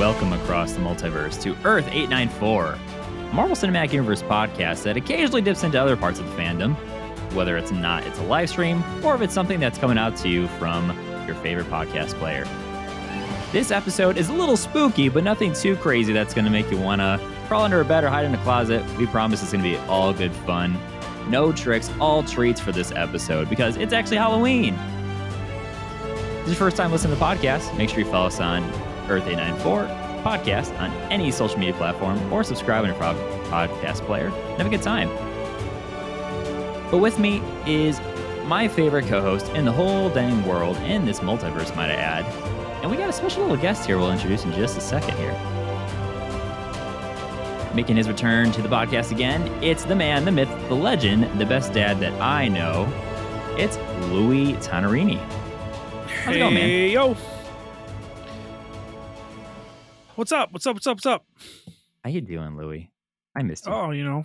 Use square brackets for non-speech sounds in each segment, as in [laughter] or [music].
welcome across the multiverse to Earth 894, Marvel Cinematic Universe podcast that occasionally dips into other parts of the fandom, whether it's not it's a live stream or if it's something that's coming out to you from your favorite podcast player. This episode is a little spooky, but nothing too crazy that's going to make you want to crawl under a bed or hide in a closet. We promise it's going to be all good fun. No tricks, all treats for this episode because it's actually Halloween. This is your first time listening to the podcast. Make sure you follow us on Earth 894 podcast on any social media platform or subscribe on your podcast player. and Have a good time. But with me is my favorite co host in the whole dang world, in this multiverse, might I add. And we got a special little guest here we'll introduce in just a second here. Making his return to the podcast again, it's the man, the myth, the legend, the best dad that I know. It's Louis Tonarini. How's it going, man? Hey, yo. What's up? What's up? What's up? What's up? How you doing, Louis? I missed you. Oh, you know,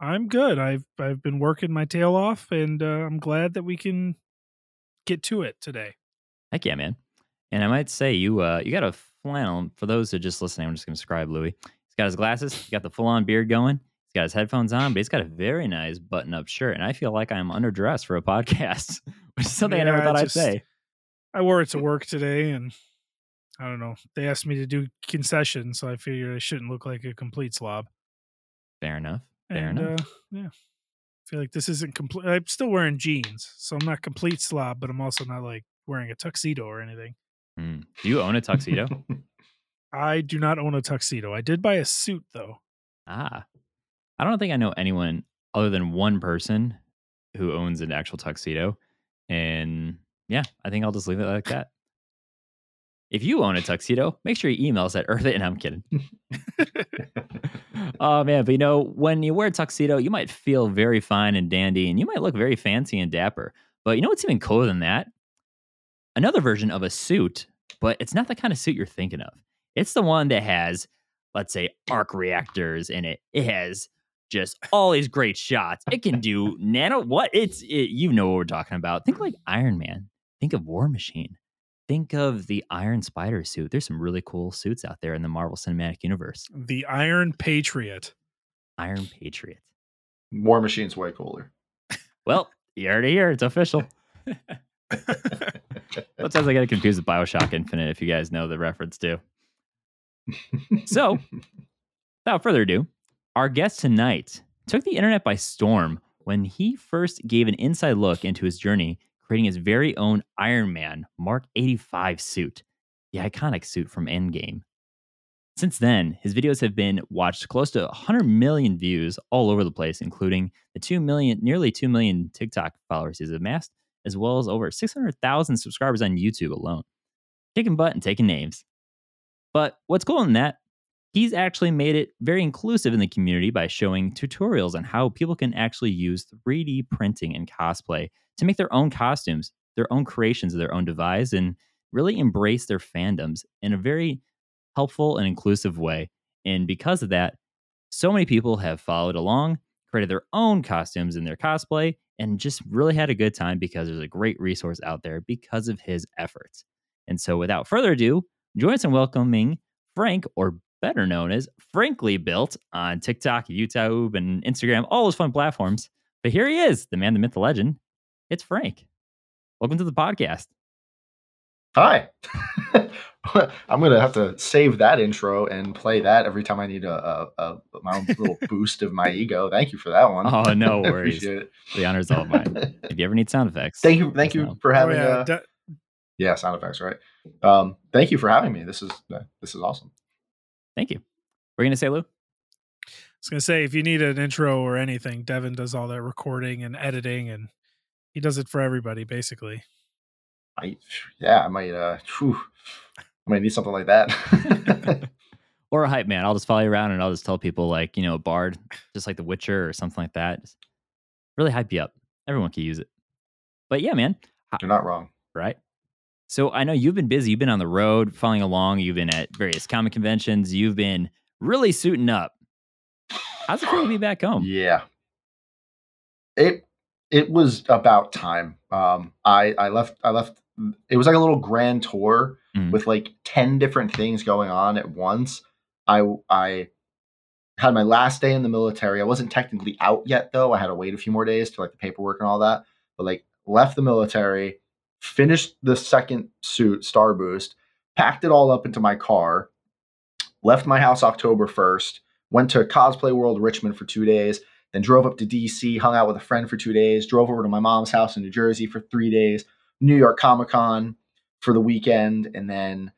I'm good. I've I've been working my tail off, and uh, I'm glad that we can get to it today. Heck yeah, man. And I might say you uh you got a flannel. For those who are just listening, I'm just gonna describe Louis. He's got his glasses, he's got the full on beard going, he's got his headphones on, but he's got a very nice button up shirt. And I feel like I'm underdressed for a [laughs] podcast, which is something I never Yeah, thought just- I'd say. I wore it to work today, and I don't know. They asked me to do concessions, so I figured I shouldn't look like a complete slob. Fair enough. Fair and enough. uh, yeah, I feel like this isn't complete. I'm still wearing jeans, so I'm not complete slob, but I'm also not like wearing a tuxedo or anything. Hmm. Do you own a tuxedo? [laughs] I do not own a tuxedo. I did buy a suit though. ah. I don't think I know anyone other than one person who owns an actual tuxedo. And yeah, I think I'll just leave it like that. If you own a tuxedo, make sure you email us at Earth. And I'm kidding. [laughs] oh man, but you know, when you wear a tuxedo, you might feel very fine and dandy, and you might look very fancy and dapper. But you know what's even cooler than that? Another version of a suit, but it's not the kind of suit you're thinking of. It's the one that has, let's say, arc reactors in it. It has just all these great shots. It can do [laughs] nano. What? It's it, you know what we're talking about. Think like Iron Man. Think of War Machine. Think of the Iron Spider suit. There's some really cool suits out there in the Marvel Cinematic Universe. The Iron Patriot. Iron Patriot. War Machine's way cooler. Well, you heard it here. It's official. Sometimes I get confused with Bioshock Infinite, if you guys know the reference too. So, without further ado, our guest tonight took the internet by storm when he first gave an inside look into his journey, creating his very own Iron Man Mark 85 suit, the iconic suit from Endgame. Since then, his videos have been watched close to 100 million views all over the place, including the 2 million, nearly 2 million TikTok followers he's amassed, as well as over 600,000 subscribers on YouTube alone. Kicking butt and taking names. But what's cool in that, he's actually made it very inclusive in the community by showing tutorials on how people can actually use 3D printing and cosplay to make their own costumes, their own creations of their own device, and really embrace their fandoms in a very helpful and inclusive way. And because of that, so many people have followed along, created their own costumes in their cosplay, and just really had a good time because there's a great resource out there because of his efforts. And so, without further ado, join us in welcoming Frank, or better known as Frankly Built, on TikTok, YouTube, and Instagram, all those fun platforms. But here he is, the man, the myth, the legend. It's Frank. Welcome to the podcast. Hi. [laughs] I'm gonna have to save that intro and play that every time I need a, a, a my own little [laughs] boost of my ego. Thank you for that one. Oh, no [laughs] worries. appreciate it. The honor's all mine. If you ever need sound effects, thank you, thank you know. for Oh, having. yeah. uh, yeah, sound effects, right? Um, thank you for having me. This is uh, this is awesome. Thank you. We're gonna say Lou. I was gonna say if you need an intro or anything, Devin does all that recording and editing, and he does it for everybody basically. I yeah, I might uh, whew, I might need something like that. [laughs] or a hype man. I'll just follow you around and I'll just tell people like, you know, a Bard, just like The Witcher or something like that. Just really hype you up. Everyone can use it. But yeah, man, You're not wrong. right? So I know you've been busy. You've been on the road, following along. You've been at various comic conventions. You've been really suiting up. How's it feel to be back home? Yeah. It it was about time. Um I I left I left it was like a little grand tour Mhm. with like 10 different things going on at once. I I had my last day in the military. I wasn't technically out yet though. I had to wait a few more days to like the paperwork and all that. But like left the military, finished the second suit, Star Boost, packed it all up into my car, left my house October 1st, went to Cosplay World Richmond for 2 days, then drove up to DC, hung out with a friend for 2 days, drove over to my mom's house in New Jersey for 3 days, New York Comic-Con for the weekend and then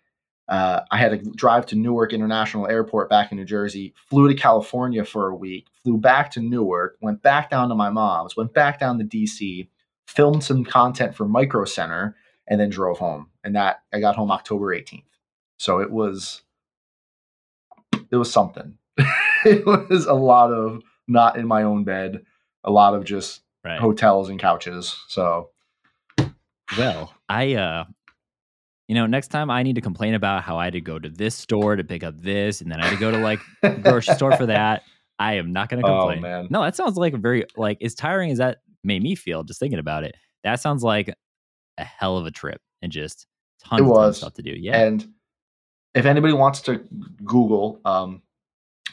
uh, I had to drive to Newark International Airport back in New Jersey, flew to California for a week, flew back to Newark, went back down to my mom's, went back down to DC, filmed some content for Micro Center, and then drove home. And that I got home October 18th. So it was it was something. [laughs] it was a lot of not in my own bed, a lot of just Right. hotels and couches. So Well, I uh you know, next time I need to complain about how I had to go to this store to pick up this and then I had to go to like grocery store for that. [laughs] I am not going to Oh, complain. man. No, that sounds like a very like as tiring as that made me feel just thinking about it. That sounds like a hell of a trip and just tons, of tons of stuff to do. Yeah. And if anybody wants to Google um,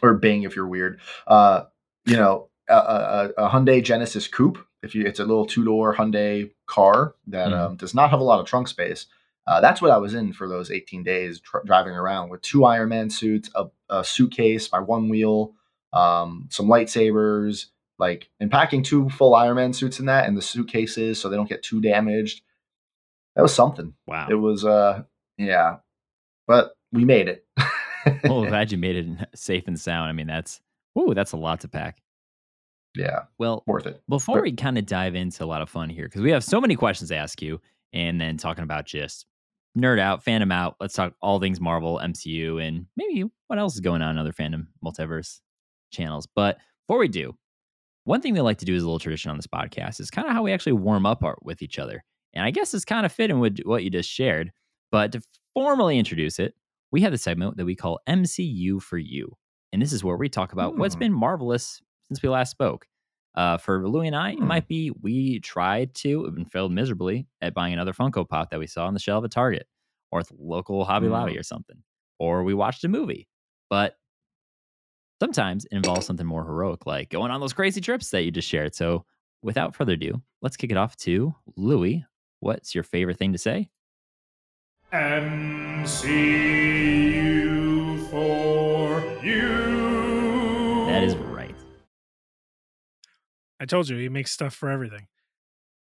or Bing, if you're weird, uh, you know, a, a, a Hyundai Genesis Coupe. If you, it's a little two door Hyundai car that Mhm. um, does not have a lot of trunk space. Uh, that's what I was in for those 18 days, tr- driving around with two Iron Man suits, a, a suitcase, my one wheel, um, some lightsabers, like, and packing two full Iron Man suits in that and the suitcases so they don't get too damaged. That was something. wow. It was, uh, yeah, but we made it. [laughs] well, [laughs] glad you made it [laughs] safe and sound. I mean, that's ooh, that's a lot to pack. yeah, Well, worth it. before Sure. we kind of dive into a lot of fun here, because we have so many questions to ask you, and then talking about just nerd out, fandom out. Let's talk all things Marvel, MCU, and maybe what else is going on in other fandom multiverse channels. But before we do, one thing we like to do as a little tradition on this podcast is kind of how we actually warm up our, with each other. And I guess it's kind of fitting with what you just shared. But to formally introduce it, we have the segment that we call MCU for You. And this is where we talk about what's been marvelous since we last spoke. Uh, for Louie and I, it Hmm. might be we tried to and failed miserably at buying another Funko Pop that we saw on the shelf at Target or at the local Hobby Lobby Hmm. or something. Or we watched a movie. But sometimes it involves something more heroic, like going on those crazy trips that you just shared. So without further ado, let's kick it off to Louie. What's your favorite thing to say? MCU for you. That is right. I told you he makes stuff for everything.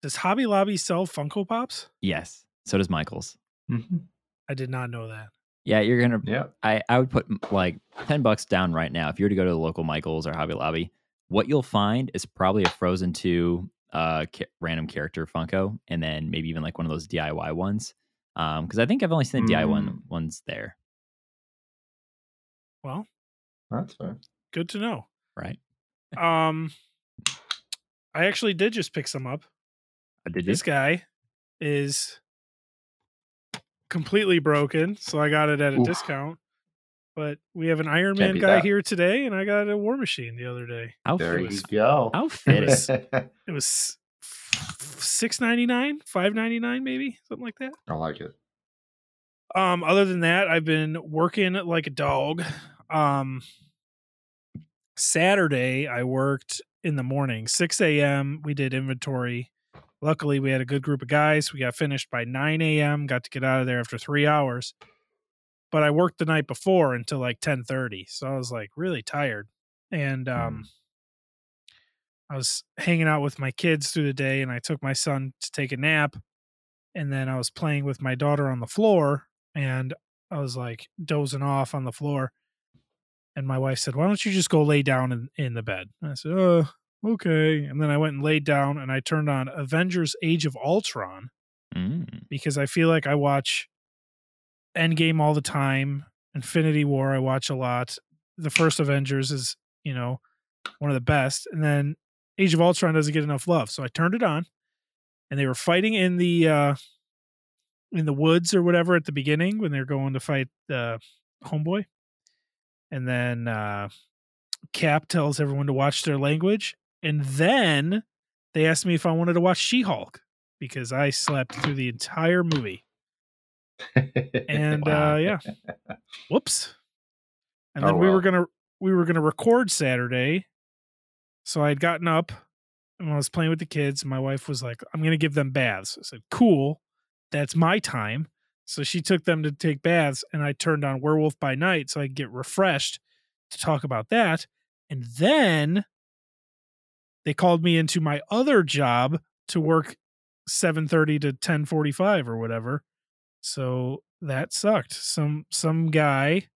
Does Hobby Lobby sell Funko Pops? Yes. So does Michael's. Mhm. I did not know that. Yeah, you're gonna. Yeah, I I would put mm, like ten bucks down right now if you were to go to the local Michael's or Hobby Lobby. What you'll find is probably a Frozen Two uh ca- random character Funko, and then maybe even like one of those DIY ones. Um, because I think I've only seen the DIY one, Mm. ones there. Well, that's fair. good to know. Right? Um, [laughs] I actually did just pick some up. Uh, Did you? This guy is completely broken, so I got it at a Oof. discount. But we have an Iron Man guy that. here today, and I got a War Machine the other day. How There fit- you go. how [laughs] fitting. It was six ninety nine, five ninety nine, maybe something like that. I like it. Um, other than that, I've been working like a dog. Um, Saturday, I worked in the morning, 6 a.m. We did inventory. Luckily, we had a good group of guys. We got finished by 9 a.m. Got to get out of there after three hours. But I worked the night before until like 10:30, so I was like really tired. And um, I was hanging out with my kids through the day, and I took my son to take a nap. And then I was playing with my daughter on the floor, and I was like dozing off on the floor. And my wife said, Why don't you just go lay down in, in the bed? And I said, Oh, okay. And then I went and laid down and I turned on Avengers Age of Ultron Mm. because I feel like I watch Endgame all the time. Infinity War, I watch a lot. The first Avengers is, you know, one of the best. And then Age of Ultron doesn't get enough love. So I turned it on and they were fighting in the uh in the woods or whatever at the beginning when they're going to fight uh homeboy. And then uh Cap tells everyone to watch their language. And then they asked me if I wanted to watch She-Hulk because I slept through the entire movie. And [laughs] Wow. uh, yeah, whoops. And Oh, then we well. were gonna we were gonna record Saturday, so I had gotten up and I was playing with the kids. My wife was like, "I'm gonna give them baths." I said, "Cool, that's my time." So she took them to take baths, and I turned on Werewolf by Night so I could get refreshed to talk about that. And then they called me into my other job to work 7:30 to 10:45 or whatever. So that sucked. Some some guy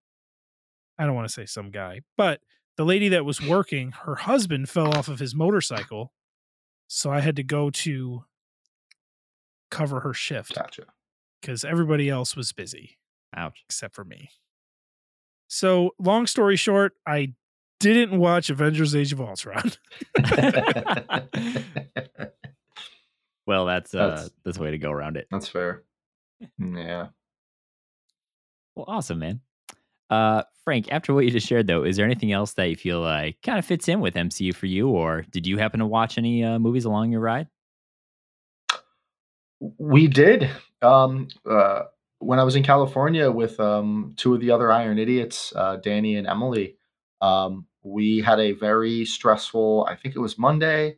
I don't want to say some guy, but the lady that was working, her husband fell off of his motorcycle. So I had to go to cover her shift Gotcha. because everybody else was busy Ouch. except for me. So, long story short, I didn't watch Avengers Age of Ultron. [laughs] Well, that's uh That's- that's the way to go around it. That's fair. Yeah. Well, awesome, man. Uh, Frank, after what you just shared, though, is there anything else that you feel like kind of fits in with MCU for you, or did you happen to watch any uh, movies along your ride? We did. Um, uh, when I was in California with um, two of the other Iron Idiots, uh, Danny and Emily, um, we had a very stressful, I think it was Monday.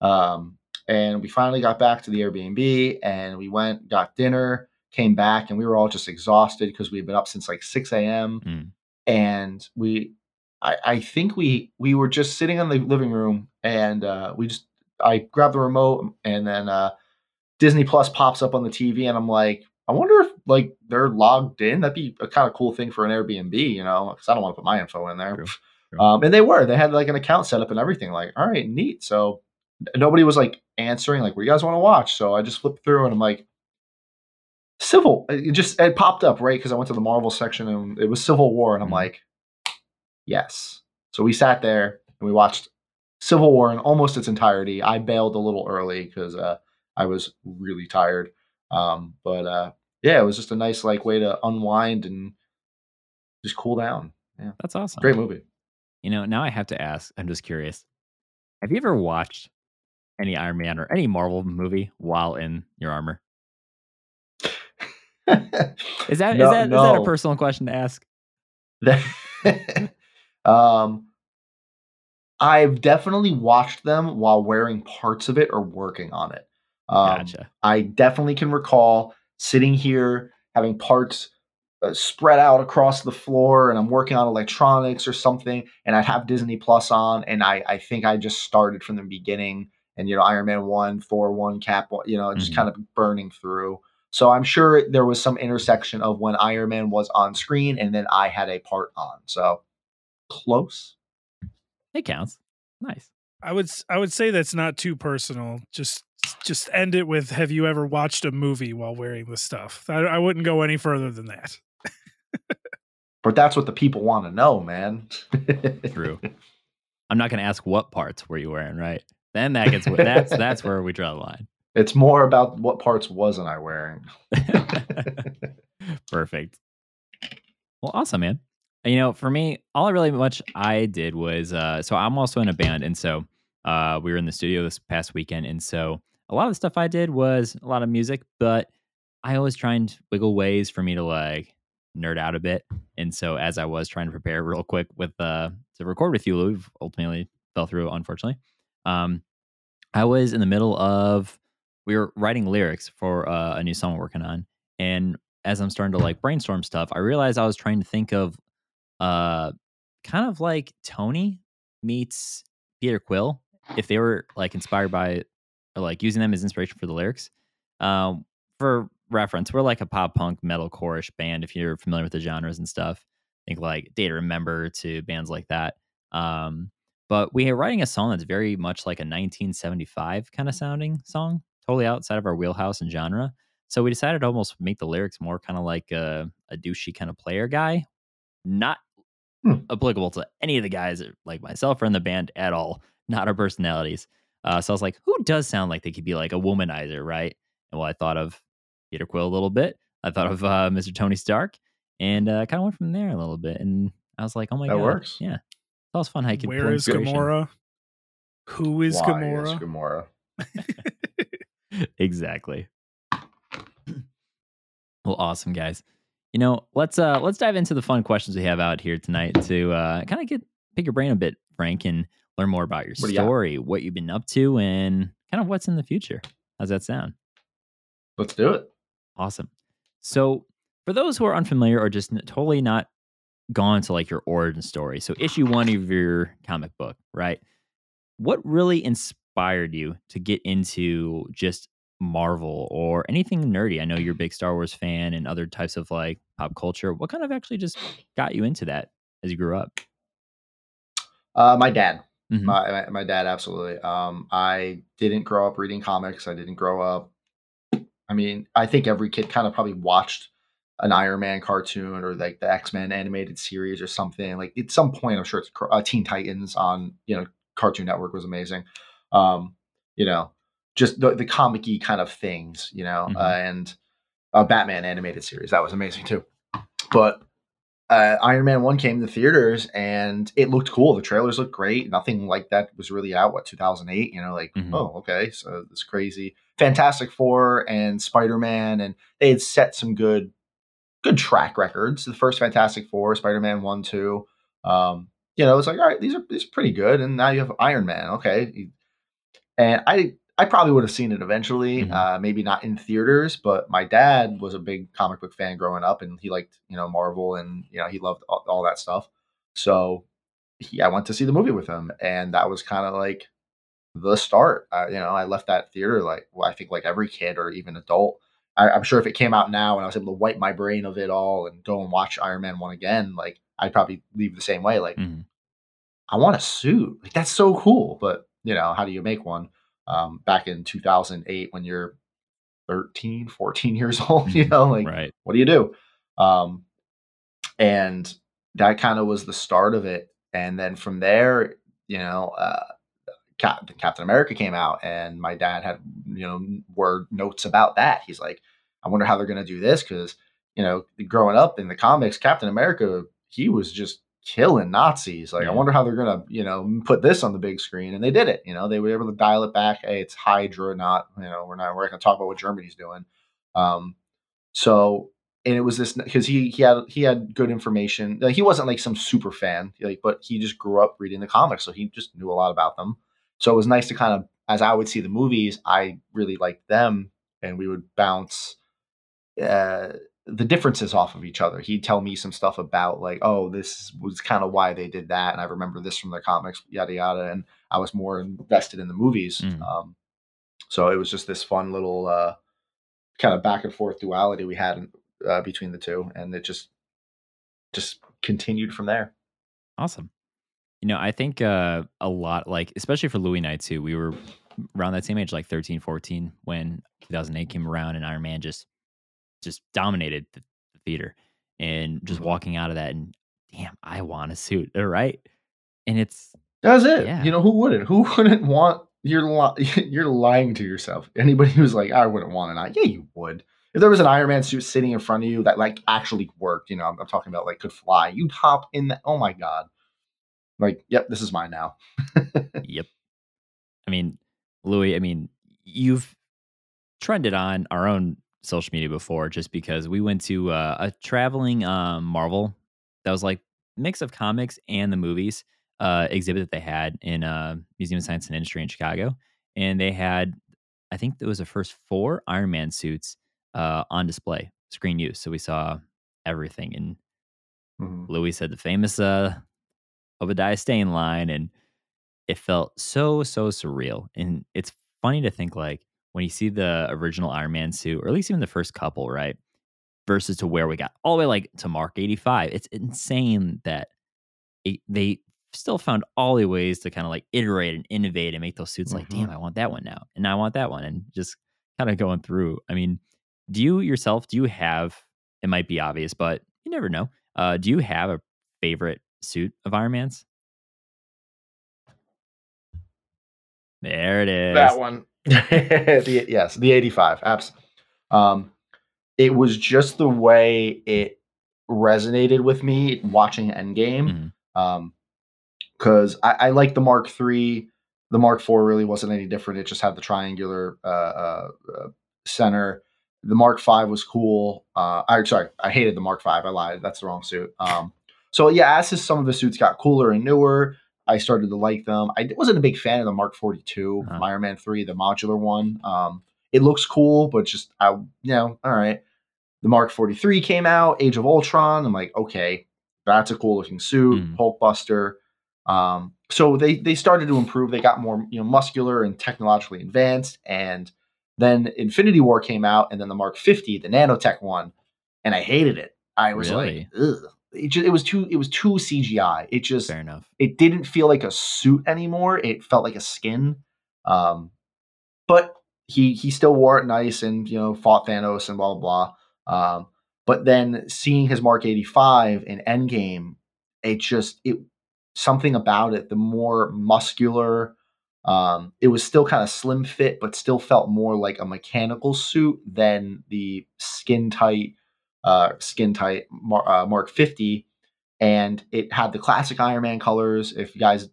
Um, and we finally got back to the Airbnb and we went, got dinner, came back, and we were all just exhausted because we had been up since like 6 a.m. Mm. And we, I, I think we we were just sitting in the living room and uh, we just I grabbed the remote and then uh, Disney Plus pops up on the TV and I'm like, I wonder if like they're logged in. That'd be a kind of cool thing for an Airbnb, you know, because I don't want to put my info in there. True, true. Um, and they were. They had like an account set up and everything. Like, all right, neat. So nobody was like answering like, "What do you guys want to watch?" So I just flipped through and I'm like, Civil. It just it popped up right because I went to the Marvel section and it was Civil War, and I'm Mhm. like, yes. So we sat there and we watched Civil War in almost its entirety. I bailed a little early because uh, I was really tired. Um, but uh, yeah, it was just a nice like way to unwind and just cool down. Yeah, that's awesome. Great movie. You know, now I have to ask. I'm just curious. Have you ever watched any Iron Man or any Marvel movie while in your armor? [laughs] Is that is No- that is that a personal question to ask? [laughs] um, I've definitely watched them while wearing parts of it or working on it. Um, Gotcha. I definitely can recall sitting here having parts uh, spread out across the floor, and I'm working on electronics or something, and I'd have Disney Plus on, and I I think I just started from the beginning, and you know Iron Man one, Thor one, Cap one, you know, just Mhm. kind of burning through. So I'm sure there was some intersection of when Iron Man was on screen, and then I had a part on. So close. It counts. Nice. I would s- I would say that's not too personal. Just just end it with Have you ever watched a movie while wearing this stuff? I, I wouldn't go any further than that. But that's what the people want to know, man. True. I'm not going to ask what parts were you wearing, right? Then that gets that's that's where we draw the line. It's more about what parts wasn't I wearing. [laughs] Perfect. Well, awesome, man. You know, for me, all I really much I did was uh so I'm also in a band and so uh we were in the studio this past weekend and so a lot of the stuff I did was a lot of music, but I always try and wiggle ways for me to like nerd out a bit. And so as I was trying to prepare real quick with uh to record with you, Lou, ultimately fell through unfortunately. Um I was in the middle of we were writing lyrics for uh, a new song we're working on and as I'm starting to like brainstorm stuff, I realized I was trying to think of uh kind of like Tony meets Peter Quill if they were like inspired by or like using them as inspiration for the lyrics. Um for reference, we're like a pop punk metal chorish band if you're familiar with the genres and stuff. I Think like Day to Remember to bands like that. Um but we are writing a song that's very much like a 1975 kind of sounding song, totally outside of our wheelhouse and genre. So we decided to almost make the lyrics more kind of like a, a douchey kind of player guy, not Hmm. applicable to any of the guys like myself or in the band at all, not our personalities. Uh, so I was like, who does sound like they could be like a womanizer, right? And well, I thought of Peter Quill a little bit. I thought of uh, Mr. Tony Stark, and uh, kind of went from there a little bit. And I was like, oh my That god, works. yeah, that was fun. How you could Where pull is inspiration. Gamora? Who is Why Gamora? Gamora? [laughs] exactly. [clears throat] Well, awesome, guys. You know, let's uh let's dive into the fun questions we have out here tonight to uh kind of get pick your brain a bit, Frank, and learn more about your What story, what you've been up to, and kind of what's in the future. How's that sound? Let's do it. Awesome. So, for those who are unfamiliar or just totally not gone to like your origin story, so issue one of your comic book, right? What really inspired you to get into just Marvel or anything nerdy? I know you're a big Star Wars fan and other types of like pop culture. What kind of actually just got you into that as you grew up? Uh, my dad. Mhm. My, my my dad absolutely. Um, I didn't grow up reading comics. I didn't grow up. I mean, I think every kid kind of probably watched an Iron Man cartoon or like the X Men animated series or something. Like at some point, I'm sure it's uh, Teen Titans on you know Cartoon Network was amazing. Um, you know, just the the comic-y kind of things. You know, Mhm. uh, and a Batman animated series that was amazing too. But uh, Iron Man One came to theaters and it looked cool. The trailers looked great. Nothing like that was really out. What 2008? You know, like Mhm. oh okay, so this crazy Fantastic Four and Spider Man, and they had set some good good track records. The first Fantastic Four, Spider Man one, two. Um, you know, it's like all right, these are these are pretty good. And now you have Iron Man. Okay, and I I probably would have seen it eventually. Mhm. Uh, maybe not in theaters, but my dad was a big comic book fan growing up, and he liked you know Marvel, and you know he loved all, all that stuff. So he, I went to see the movie with him, and that was kind of like the start. Uh, you know, I left that theater like well, I think like every kid or even adult. I, I'm sure if it came out now and I was able to wipe my brain of it all and go and watch Iron Man one again, like I'd probably leave the same way. Like Mhm. I want a suit. Like that's so cool. But you know, how do you make one? Um, back in 2008 when you're 13, [laughs] 14 years old, you know, like right. what do you do? Um, and that kind of was the start of it. And then from there, you know, uh, Cap- Captain America came out, and my dad had you know word notes about that. He's like, I wonder how they're going to do this because you know, growing up in the comics, Captain America he was just killing Nazis. Like, Yeah. I wonder how they're going to you know put this on the big screen, and they did it. You know, they were able to dial it back. Hey, it's Hydra, not you know, we're not we're not going to talk about what Germany's doing. Um, so and it was this because he he had he had good information. Like, he wasn't like some super fan, like, but he just grew up reading the comics, so he just knew a lot about them. So it was nice to kind of, as I would see the movies, I really liked them, and we would bounce uh, the differences off of each other. He'd tell me some stuff about like, oh, this was kind of why they did that, and I remember this from the comics, yada yada, and I was more invested in the movies. Mm. Um, so it was just this fun little uh, kind of back and forth duality we had uh, between the two, and it just just continued from there. Awesome. You know, I think uh, a lot, like, especially for Louis and I too, we were around that same age, like 13, 14, when 2008 came around and Iron Man just just dominated the, the theater. And just Mhm. walking out of that and, damn, I want a suit. All right. And it's, That's it. Yeah. You know who wouldn't? Who [laughs] wouldn't want? You're li- [laughs] you're lying to yourself. Anybody who's like, I wouldn't want an eye. Yeah, you would. If there was an Iron Man suit sitting in front of you that like actually worked, you know, I'm, I'm talking about like could fly, you'd hop in that. Oh my god! Like, yep, this is mine now. [laughs] yep. I mean, Louis, I mean, you've trended on our own social media before just because we went to uh, a traveling um, Marvel that was like mix of comics and the movies uh, exhibit that they had in uh, Museum of Science and Industry in Chicago. And they had, I think it was the first four Iron Man suits uh, on display, screen use. So we saw everything. And Mhm. Louis said the famous uh, Obadiah Stane line, and it felt so so surreal. And it's funny to think like when you see the original Iron Man suit, or at least even the first couple, right, versus to where we got all the way like to Mark eighty five. It's insane that it, they still found all the ways to kind of like iterate and innovate and make those suits like, Mhm. damn, I want that one now, and I want that one, and just kind of going through. I mean, do you yourself? Do you have? It might be obvious, but you never know. Uh, do you have a favorite suit of Iron Man's? There it is. That one. [laughs] the, yes, the 85. Abs- um, it was just the way it resonated with me watching Endgame. Mhm. Um, because I, I like the Mark III. The Mark IV really wasn't any different. It just had the triangular uh, uh, uh, center. the Mark V was cool. Uh, I sorry, I hated the Mark V. I lied. That's the wrong suit. Um, so yeah, as his, some of the suits got cooler and newer, I started to like them. I wasn't a big fan of the Mark 42 Uh-huh. Iron Man 3, the modular one. Um, it looks cool, but just I, you know, all right. The Mark 43 came out, Age of Ultron. I'm like, okay, that's a cool looking suit, Mm. Hulkbuster. Um, so they they started to improve. They got more you know muscular and technologically advanced, and then Infinity War came out, and then the Mark 50, the nanotech one, and I hated it. I was Really? like, ugh. It, just, it was too it was too CGI. It just Fair enough. it didn't feel like a suit anymore. It felt like a skin. Um, but he he still wore it nice and you know fought Thanos and blah blah blah. Um, but then seeing his Mark eighty five in Endgame, it just it something about it. The more muscular, um, it was still kind of slim fit, but still felt more like a mechanical suit than the skin tight, uh, skin tight Mar- uh, Mark fifty and it had the classic Iron Man colors. If you guys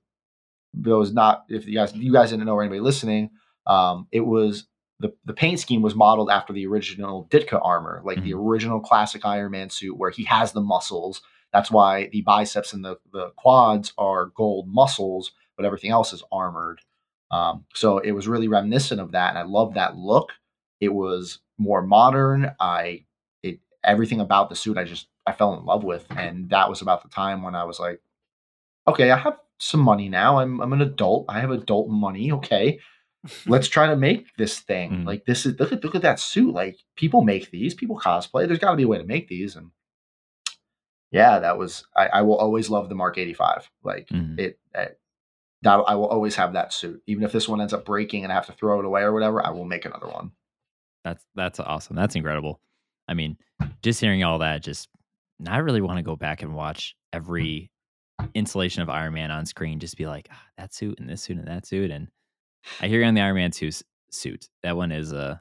those not if you guys you guys didn't know or anybody listening, um, it was the the paint scheme was modeled after the original Ditko armor, like the original classic Iron Man suit where he has the muscles. That's why the biceps and the the quads are gold muscles, but everything else is armored. Um, so it was really reminiscent of that, and I love that look. It was more modern. I everything about the suit I just I fell in love with, and that was about the time when I was like, okay, I have some money now. I'm I'm an adult. I have adult money. Okay, [laughs] let's try to make this thing. Mhm. Like this is look at look at that suit. Like people make these. People cosplay. There's got to be a way to make these. And yeah, that was. I, I will always love the Mark 85. Like Mhm. it. it that I will always have that suit, even if this one ends up breaking and I have to throw it away or whatever. I will make another one. That's that's awesome. That's incredible. I mean, just hearing all that, just I really want to go back and watch every installation of Iron Man on screen. Just be like, ah, that suit and this suit and that suit. And I hear you on the Iron Man two suit. That one is uh,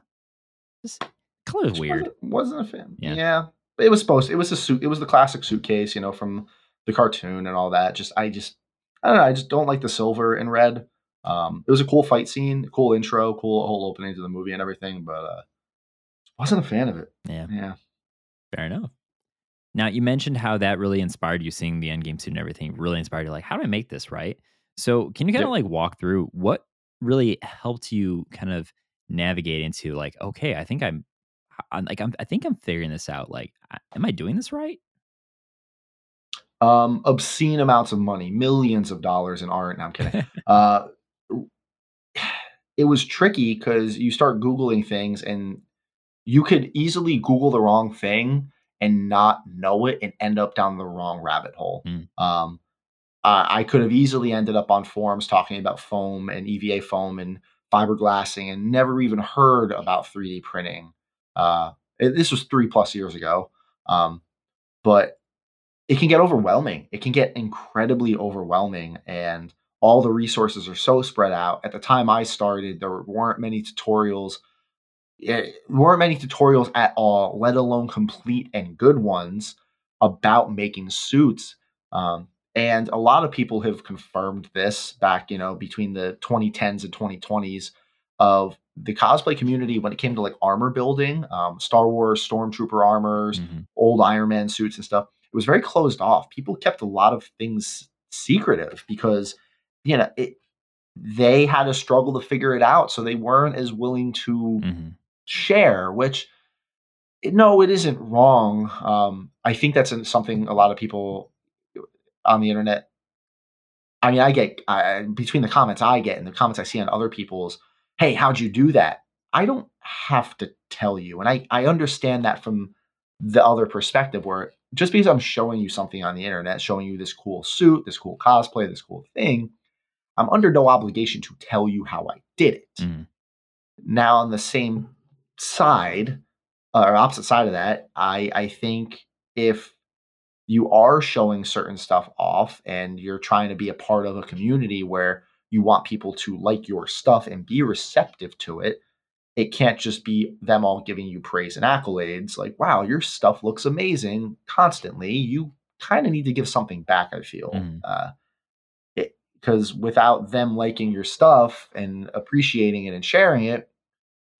just color is weird. Wasn't, wasn't a fan. Yeah. Yeah. It was supposed. It was a suit. It was the classic suitcase, you know, from the cartoon and all that. Just I just I don't know. I just don't like the silver and red. Um, it was a cool fight scene, cool intro, cool whole opening to the movie and everything, but uh, wasn't a fan of it. Yeah, Yeah. fair enough. Now you mentioned how that really inspired you seeing the Endgame suit and everything. Really inspired you. Like, how do I make this right? So can you kind of like walk through what really helped you kind of navigate into like, okay, I think I'm, I'm like, I'm, I think I'm figuring this out. Like, am I doing this right? Um, obscene amounts of money, millions of dollars in art. No, I'm kidding. uh, [laughs] it was tricky because you start googling things and you could easily google the wrong thing and not know it and end up down the wrong rabbit hole Mm. um, I I could have easily ended up on forums talking about foam and eva foam and fiberglassing and never even heard about 3d printing uh, it- this was three plus years ago um, but it can get overwhelming it can get incredibly overwhelming and all the resources are so spread out. At the time I started, there weren't many tutorials. Eh, weren't many tutorials at all, let alone complete and good ones about making suits. Um, and a lot of people have confirmed this back, you know, between the 2010s and 2020s of the cosplay community when it came to like armor building, um, Star Wars stormtrooper armors, Mhm. old Iron Man suits and stuff. It was very closed off. People kept a lot of things secretive because you know it they had a struggle to figure it out so they weren't as willing to Mhm. Share which no it isn't wrong. Um i think that's something a lot of people on the internet i mean i get I, between the comments i get and the comments i see on other people's hey how'd you do that? I don't have to tell you and i i understand that from the other perspective where just because i'm showing you something on the internet showing you this cool suit this cool cosplay this cool thing i'm under no obligation to tell you how i did it. Mhm. now on the same side uh, or opposite side of that i i think if you are showing certain stuff off and you're trying to be a part of a community where you want people to like your stuff and be receptive to it it can't just be them all giving you praise and accolades like wow your stuff looks amazing constantly you kind of need to give something back i feel Mhm. uh, because without them liking your stuff and appreciating it and sharing it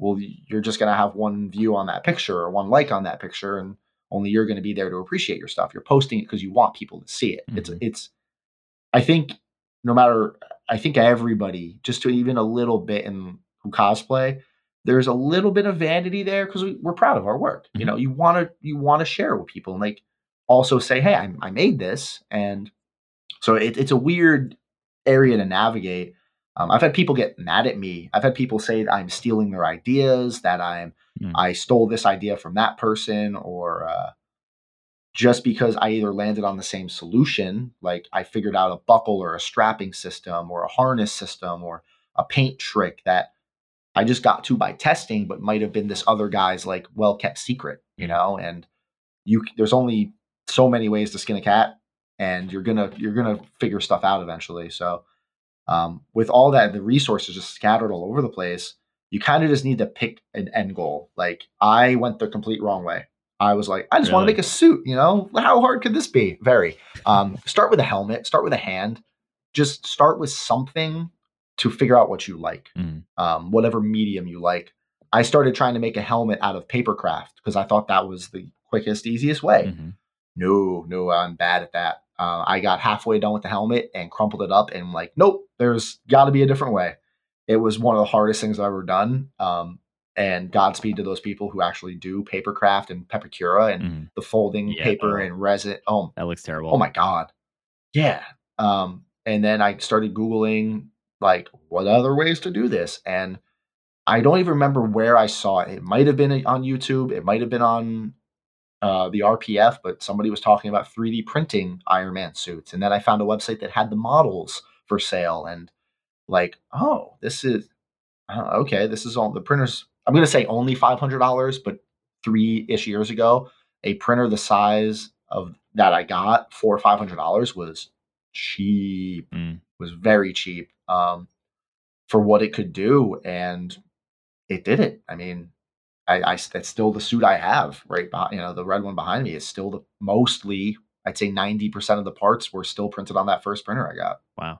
well, you're just going to have one view on that picture or one like on that picture, and only you're going to be there to appreciate your stuff. You're posting it because you want people to see it. Mm-hmm. It's it's. I think no matter, I think everybody just to even a little bit in cosplay, there's a little bit of vanity there because we, are proud of our work. Mm-hmm. You know, you want to you want to share with people and like also say, hey, I, I made this, and so it, it's a weird area to navigate. Um, I've had people get mad at me. I've had people say I'm stealing their ideas, that I'm mm. I stole this idea from that person, or uh, just because I either landed on the same solution, like I figured out a buckle or a strapping system or a harness system or a paint trick that I just got to by testing, but might have been this other guy's like well kept secret, you know. And you, there's only so many ways to skin a cat, and you're gonna you're gonna figure stuff out eventually. So um, with all that, the resources just scattered all over the place. You kind of just need to pick an end goal. Like I went the complete wrong way. I was like, I just really? want to make a suit. You know, how hard could this be? Very. Um, start with a helmet. Start with a hand. Just start with something to figure out what you like, mm. um, whatever medium you like. I started trying to make a helmet out of paper craft because I thought that was the quickest, easiest way. Mm-hmm. No, no, I'm bad at that. Uh, I got halfway done with the helmet and crumpled it up and like, nope, there's got to be a different way. It was one of the hardest things I've ever done. Um, and Godspeed to those people who actually do paper craft and Pepakura and mm. the folding yeah, paper and resin. Oh, that looks terrible. Oh my god, yeah. Um, and then I started googling like what other ways to do this, and I don't even remember where I saw it. It might have been on YouTube. It might have been on uh, the RPF, but somebody was talking about 3D printing Iron Man suits. And then I found a website that had the models for sale and like, oh, this is uh, okay. This is all the printers. I'm going to say only $500, but three ish years ago, a printer the size of that I got for $500 was cheap, mm. was very cheap um, for what it could do. And it did it. I mean, I, I that's still the suit I have right behind, you know, the red one behind me is still the mostly, I'd say 90% of the parts were still printed on that first printer I got. Wow.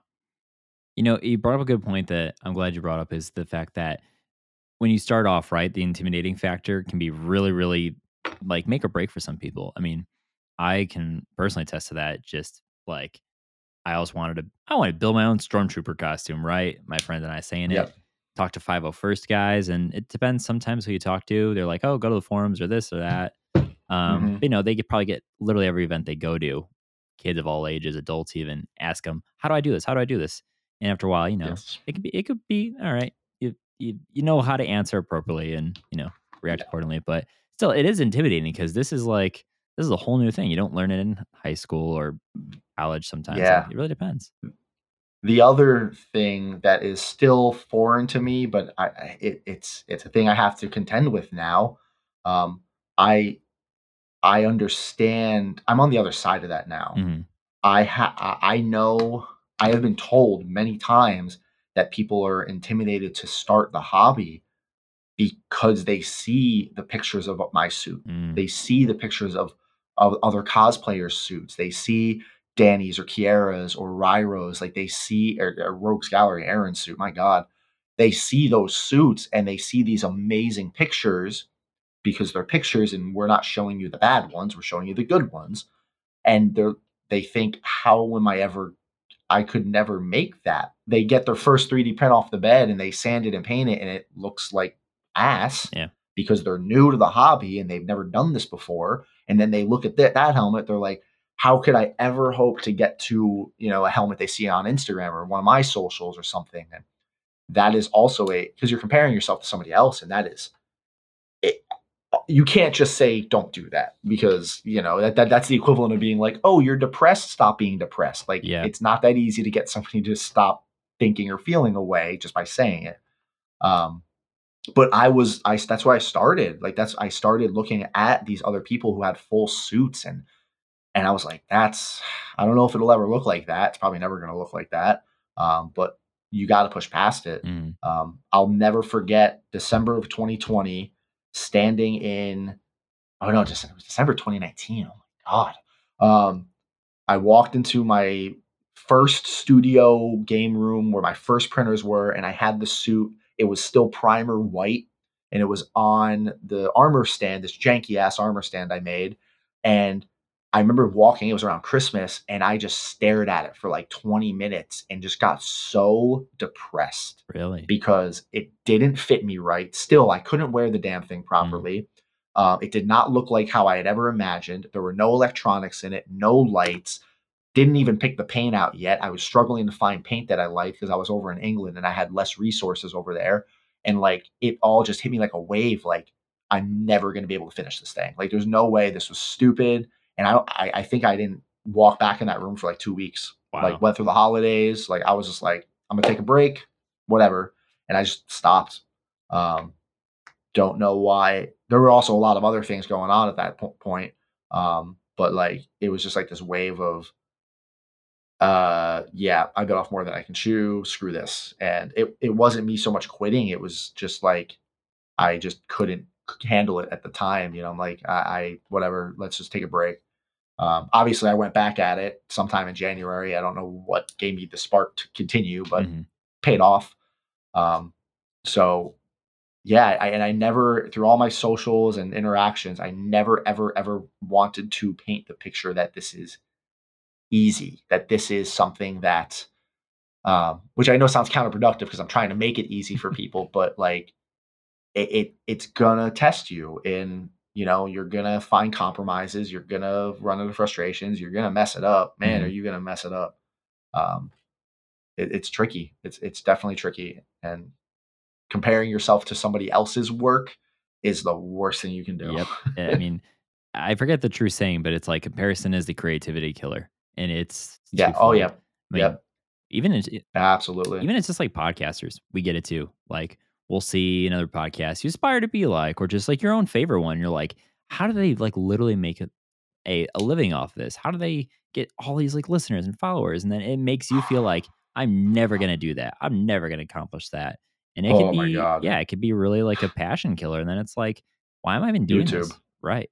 You know, you brought up a good point that I'm glad you brought up is the fact that when you start off, right, the intimidating factor can be really, really like make or break for some people. I mean, I can personally attest to that. Just like I always wanted to, I wanted to build my own stormtrooper costume, right? My friend and I saying yep. it talk to 501st guys and it depends sometimes who you talk to they're like oh go to the forums or this or that um mm-hmm. you know they could probably get literally every event they go to kids of all ages adults even ask them how do i do this how do i do this and after a while you know yes. it could be it could be all right you, you you know how to answer appropriately and you know react yeah. accordingly but still it is intimidating because this is like this is a whole new thing you don't learn it in high school or college sometimes yeah. it really depends the other thing that is still foreign to me, but I, it, it's it's a thing I have to contend with now. Um, I I understand. I'm on the other side of that now. Mm-hmm. I ha- I know. I have been told many times that people are intimidated to start the hobby because they see the pictures of my suit. Mm. They see the pictures of of other cosplayers' suits. They see Danny's or Kiera's or Ryro's, like they see or, or Rogues Gallery, Aaron's suit, my God, they see those suits and they see these amazing pictures because they're pictures and we're not showing you the bad ones, we're showing you the good ones. And they're they think, how am I ever I could never make that. They get their first 3D print off the bed and they sand it and paint it and it looks like ass. Yeah. Because they're new to the hobby and they've never done this before. And then they look at that, that helmet, they're like, how could I ever hope to get to, you know, a helmet they see on Instagram or one of my socials or something? And that is also a because you're comparing yourself to somebody else, and that is it, you can't just say don't do that because you know that, that that's the equivalent of being like, oh, you're depressed, stop being depressed. Like yeah. it's not that easy to get somebody to stop thinking or feeling away just by saying it. Um, but I was I that's where I started. Like that's I started looking at these other people who had full suits and and I was like, that's, I don't know if it'll ever look like that. It's probably never going to look like that. Um, but you got to push past it. Mm. Um, I'll never forget December of 2020 standing in, oh no, just it was December 2019. Oh my God. Um, I walked into my first studio game room where my first printers were, and I had the suit. It was still primer white and it was on the armor stand, this janky ass armor stand I made. And I remember walking, it was around Christmas, and I just stared at it for like 20 minutes and just got so depressed. Really? Because it didn't fit me right. Still, I couldn't wear the damn thing properly. Mm. Uh, it did not look like how I had ever imagined. There were no electronics in it, no lights. Didn't even pick the paint out yet. I was struggling to find paint that I liked because I was over in England and I had less resources over there. And like it all just hit me like a wave. Like I'm never going to be able to finish this thing. Like there's no way this was stupid. And I, I, I think I didn't walk back in that room for like two weeks. Wow. Like went through the holidays. Like I was just like, I'm gonna take a break, whatever. And I just stopped. Um, don't know why. There were also a lot of other things going on at that po- point. Um, but like it was just like this wave of uh yeah i got off more than i can chew screw this and it, it wasn't me so much quitting it was just like i just couldn't handle it at the time you know i'm like i, I whatever let's just take a break. Um, obviously i went back at it sometime in january. I don't know what gave me the spark to continue but mm-hmm. paid off. Um, so yeah I, and i never through all my socials and interactions i never ever ever wanted to paint the picture that this is easy, that this is something that, um, which I know sounds counterproductive because I'm trying to make it easy for [laughs] people, but like it, it it's gonna test you in you know you're gonna find compromises you're gonna run into frustrations you're gonna mess it up man mm-hmm. are you gonna mess it up um it, it's tricky it's it's definitely tricky and comparing yourself to somebody else's work is the worst thing you can do yep [laughs] i mean i forget the true saying but it's like comparison is the creativity killer and it's yeah. Oh yeah. I mean, yeah. Even it's, absolutely. Even it's just like podcasters, we get it too. Like we'll see another podcast you aspire to be like, or just like your own favorite one. You're like, how do they like literally make a, a, a living off this? How do they get all these like listeners and followers? And then it makes you feel like [sighs] I'm never gonna do that. I'm never gonna accomplish that. And it oh could be, yeah, it could be really like a [sighs] passion killer. And then it's like, why am I even doing YouTube. this? Right.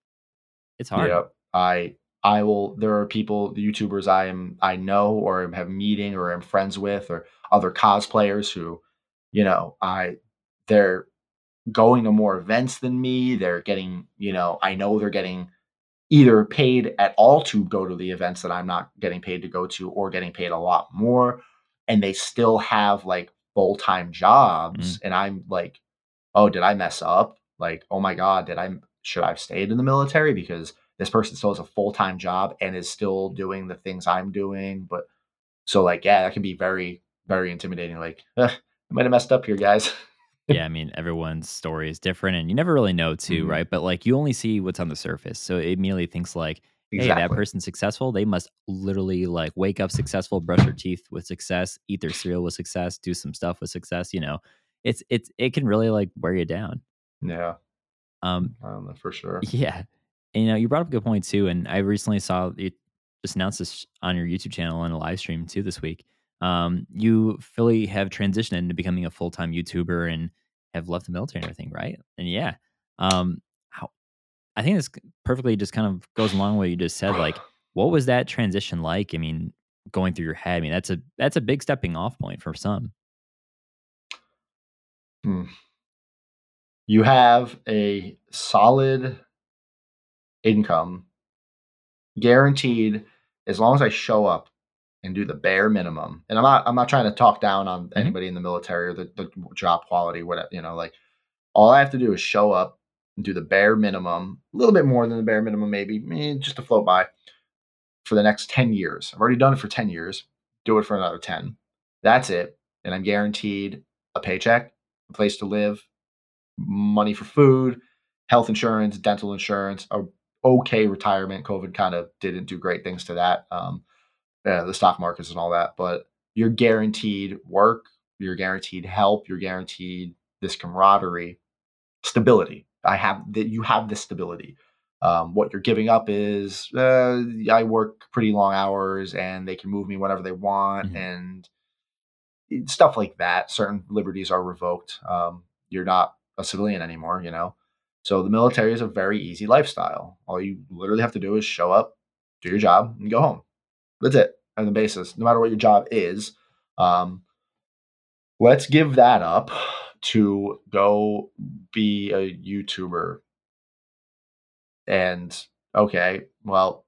It's hard. Yep. I I will there are people, YouTubers I am I know or have meeting or am friends with or other cosplayers who, you know, I they're going to more events than me. They're getting, you know, I know they're getting either paid at all to go to the events that I'm not getting paid to go to or getting paid a lot more and they still have like full-time jobs mm-hmm. and I'm like, "Oh, did I mess up?" Like, "Oh my god, did I should I have stayed in the military because this person still has a full time job and is still doing the things I'm doing. But so like, yeah, that can be very, very intimidating. Like, I might have messed up here, guys. Yeah, I mean, everyone's story is different and you never really know too, mm-hmm. right? But like you only see what's on the surface. So it immediately thinks like, hey, that person's successful. They must literally like wake up successful, brush their teeth with success, eat their cereal with success, do some stuff with success. You know, it's it's it can really like wear you down. Yeah. Um, um for sure. Yeah. And, you know, you brought up a good point too, and I recently saw you just announced this on your YouTube channel on a live stream too this week. Um, you fully have transitioned into becoming a full time YouTuber and have left the military and everything, right? And yeah, um, how I think this perfectly just kind of goes along with what you just said. Like, [sighs] what was that transition like? I mean, going through your head. I mean, that's a that's a big stepping off point for some. Hmm. You have a solid income guaranteed as long as I show up and do the bare minimum. And I'm not I'm not trying to talk down on mm-hmm. anybody in the military or the, the job quality, whatever, you know, like all I have to do is show up and do the bare minimum, a little bit more than the bare minimum, maybe, eh, just to float by for the next 10 years. I've already done it for 10 years. Do it for another 10. That's it. And I'm guaranteed a paycheck, a place to live, money for food, health insurance, dental insurance, a okay retirement. COVID kind of didn't do great things to that, um, uh, the stock markets and all that. But you're guaranteed work, you're guaranteed help, you're guaranteed this camaraderie, stability. I have that you have this stability. Um, what you're giving up is uh, I work pretty long hours and they can move me whenever they want mm-hmm. and stuff like that. Certain liberties are revoked. Um, you're not a civilian anymore, you know. So the military is a very easy lifestyle. All you literally have to do is show up, do your job, and go home. That's it on the basis, no matter what your job is. Um, let's give that up to go be a YouTuber. And okay, well,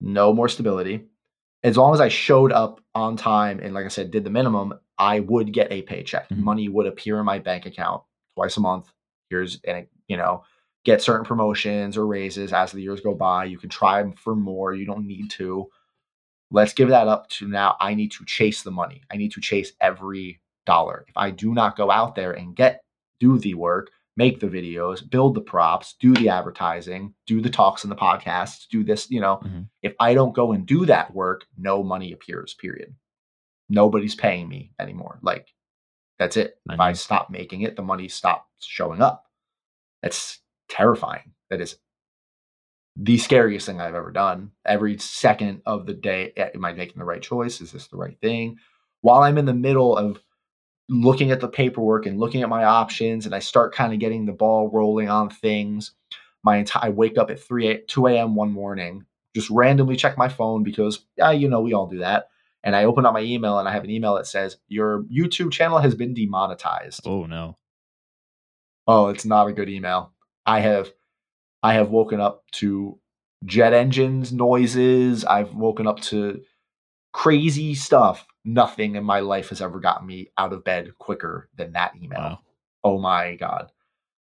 no more stability. As long as I showed up on time and, like I said, did the minimum, I would get a paycheck. Mhm. Money would appear in my bank account twice a month. Here's and it, you know, get certain promotions or raises as the years go by. You can try for more. You don't need to. Let's give that up to now. I need to chase the money. I need to chase every dollar. If I do not go out there and get do the work, make the videos, build the props, do the advertising, do the talks and the podcasts, do this, you know, Mhm. if I don't go and do that work, no money appears, period. Nobody's paying me anymore. Like that's it. If I stop making it, the money stops showing up. That's terrifying. That is the scariest thing I've ever done. Every second of the day, am I making the right choice? Is this the right thing? While I'm in the middle of looking at the paperwork and looking at my options, and I start kind of getting the ball rolling on things, my entire I wake up at 3 a, 2 a.m. one morning, just randomly check my phone because yeah, you know, we all do that. And I open up my email and I have an email that says, Your YouTube channel has been demonetized. Oh no. Oh, it's not a good email. I have I have woken up to jet engines noises. I've woken up to crazy stuff. Nothing in my life has ever gotten me out of bed quicker than that email. Wow. Oh my god.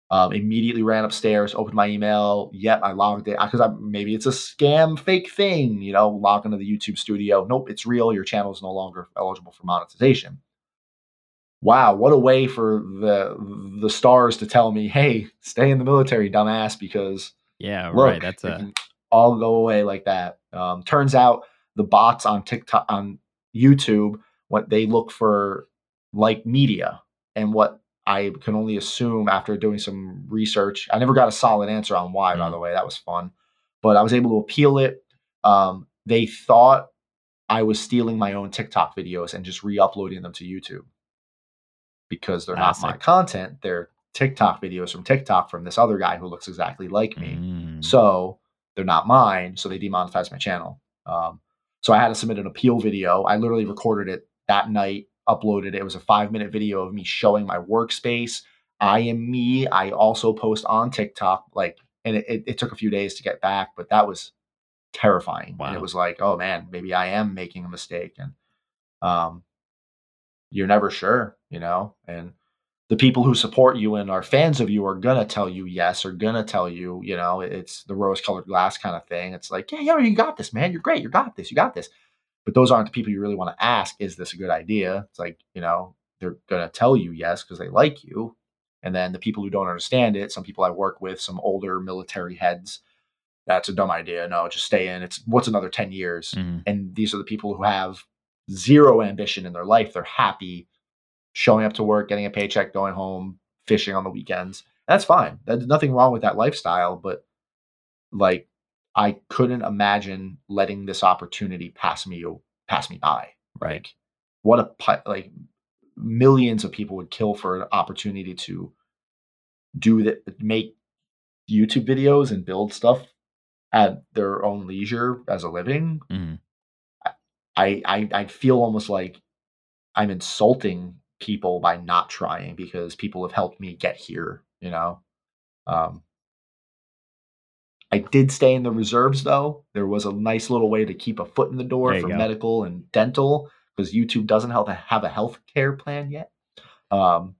Um, immediately ran upstairs, opened my email. Yep, I logged it because I maybe it's a scam, fake thing. You know, log into the YouTube studio. Nope, it's real. Your channel is no longer eligible for monetization. Wow, what a way for the the stars to tell me, "Hey, stay in the military, dumbass," because Yeah, look, right. That's it a all go away like that. Um, turns out the bots on TikTok on YouTube, what they look for like media, and what I can only assume after doing some research. I never got a solid answer on why, by Mm. the way. That was fun, but I was able to appeal it. Um, they thought I was stealing my own TikTok videos and just re-uploading them to YouTube because they're not my content. They're TikTok videos from TikTok from this other guy who looks exactly like me. Mm. So they're not mine. So they demonetized my channel. Um, so I had to submit an appeal video. I literally recorded it that night, uploaded it. It was a five minute video of me showing my workspace. I am me. I also post on TikTok. Like, and it, it, it took a few days to get back, but that was terrifying. And it was like, oh man, maybe I am making a mistake. And um, you're never sure, you know? And the people who support you and are fans of you are gonna tell you yes, or gonna tell you, you know, it's the rose colored glass kind of thing. It's like, yeah, yeah, you got this, man. You're great. You got this. You got this. But those aren't the people you really want to ask, is this a good idea? It's like, you know, they're gonna tell you yes because they like you. And then the people who don't understand it, some people I work with, some older military heads, that's a dumb idea. No, just stay in. It's what's another 10 years? Mhm. And these are the people who have zero ambition in their life. They're happy showing up to work, getting a paycheck, going home, fishing on the weekends. That's fine. There's nothing wrong with that lifestyle, but like I couldn't imagine letting this opportunity pass me pass me by. Right. Like what a like millions of people would kill for an opportunity to do that make YouTube videos and build stuff at their own leisure as a living. Mhm. I, I I feel almost like I'm insulting people by not trying because people have helped me get here, you know. Um I did stay in the reserves though. There was a nice little way to keep a foot in the door for go. medical and dental because YouTube doesn't have a, have a health care plan yet. Um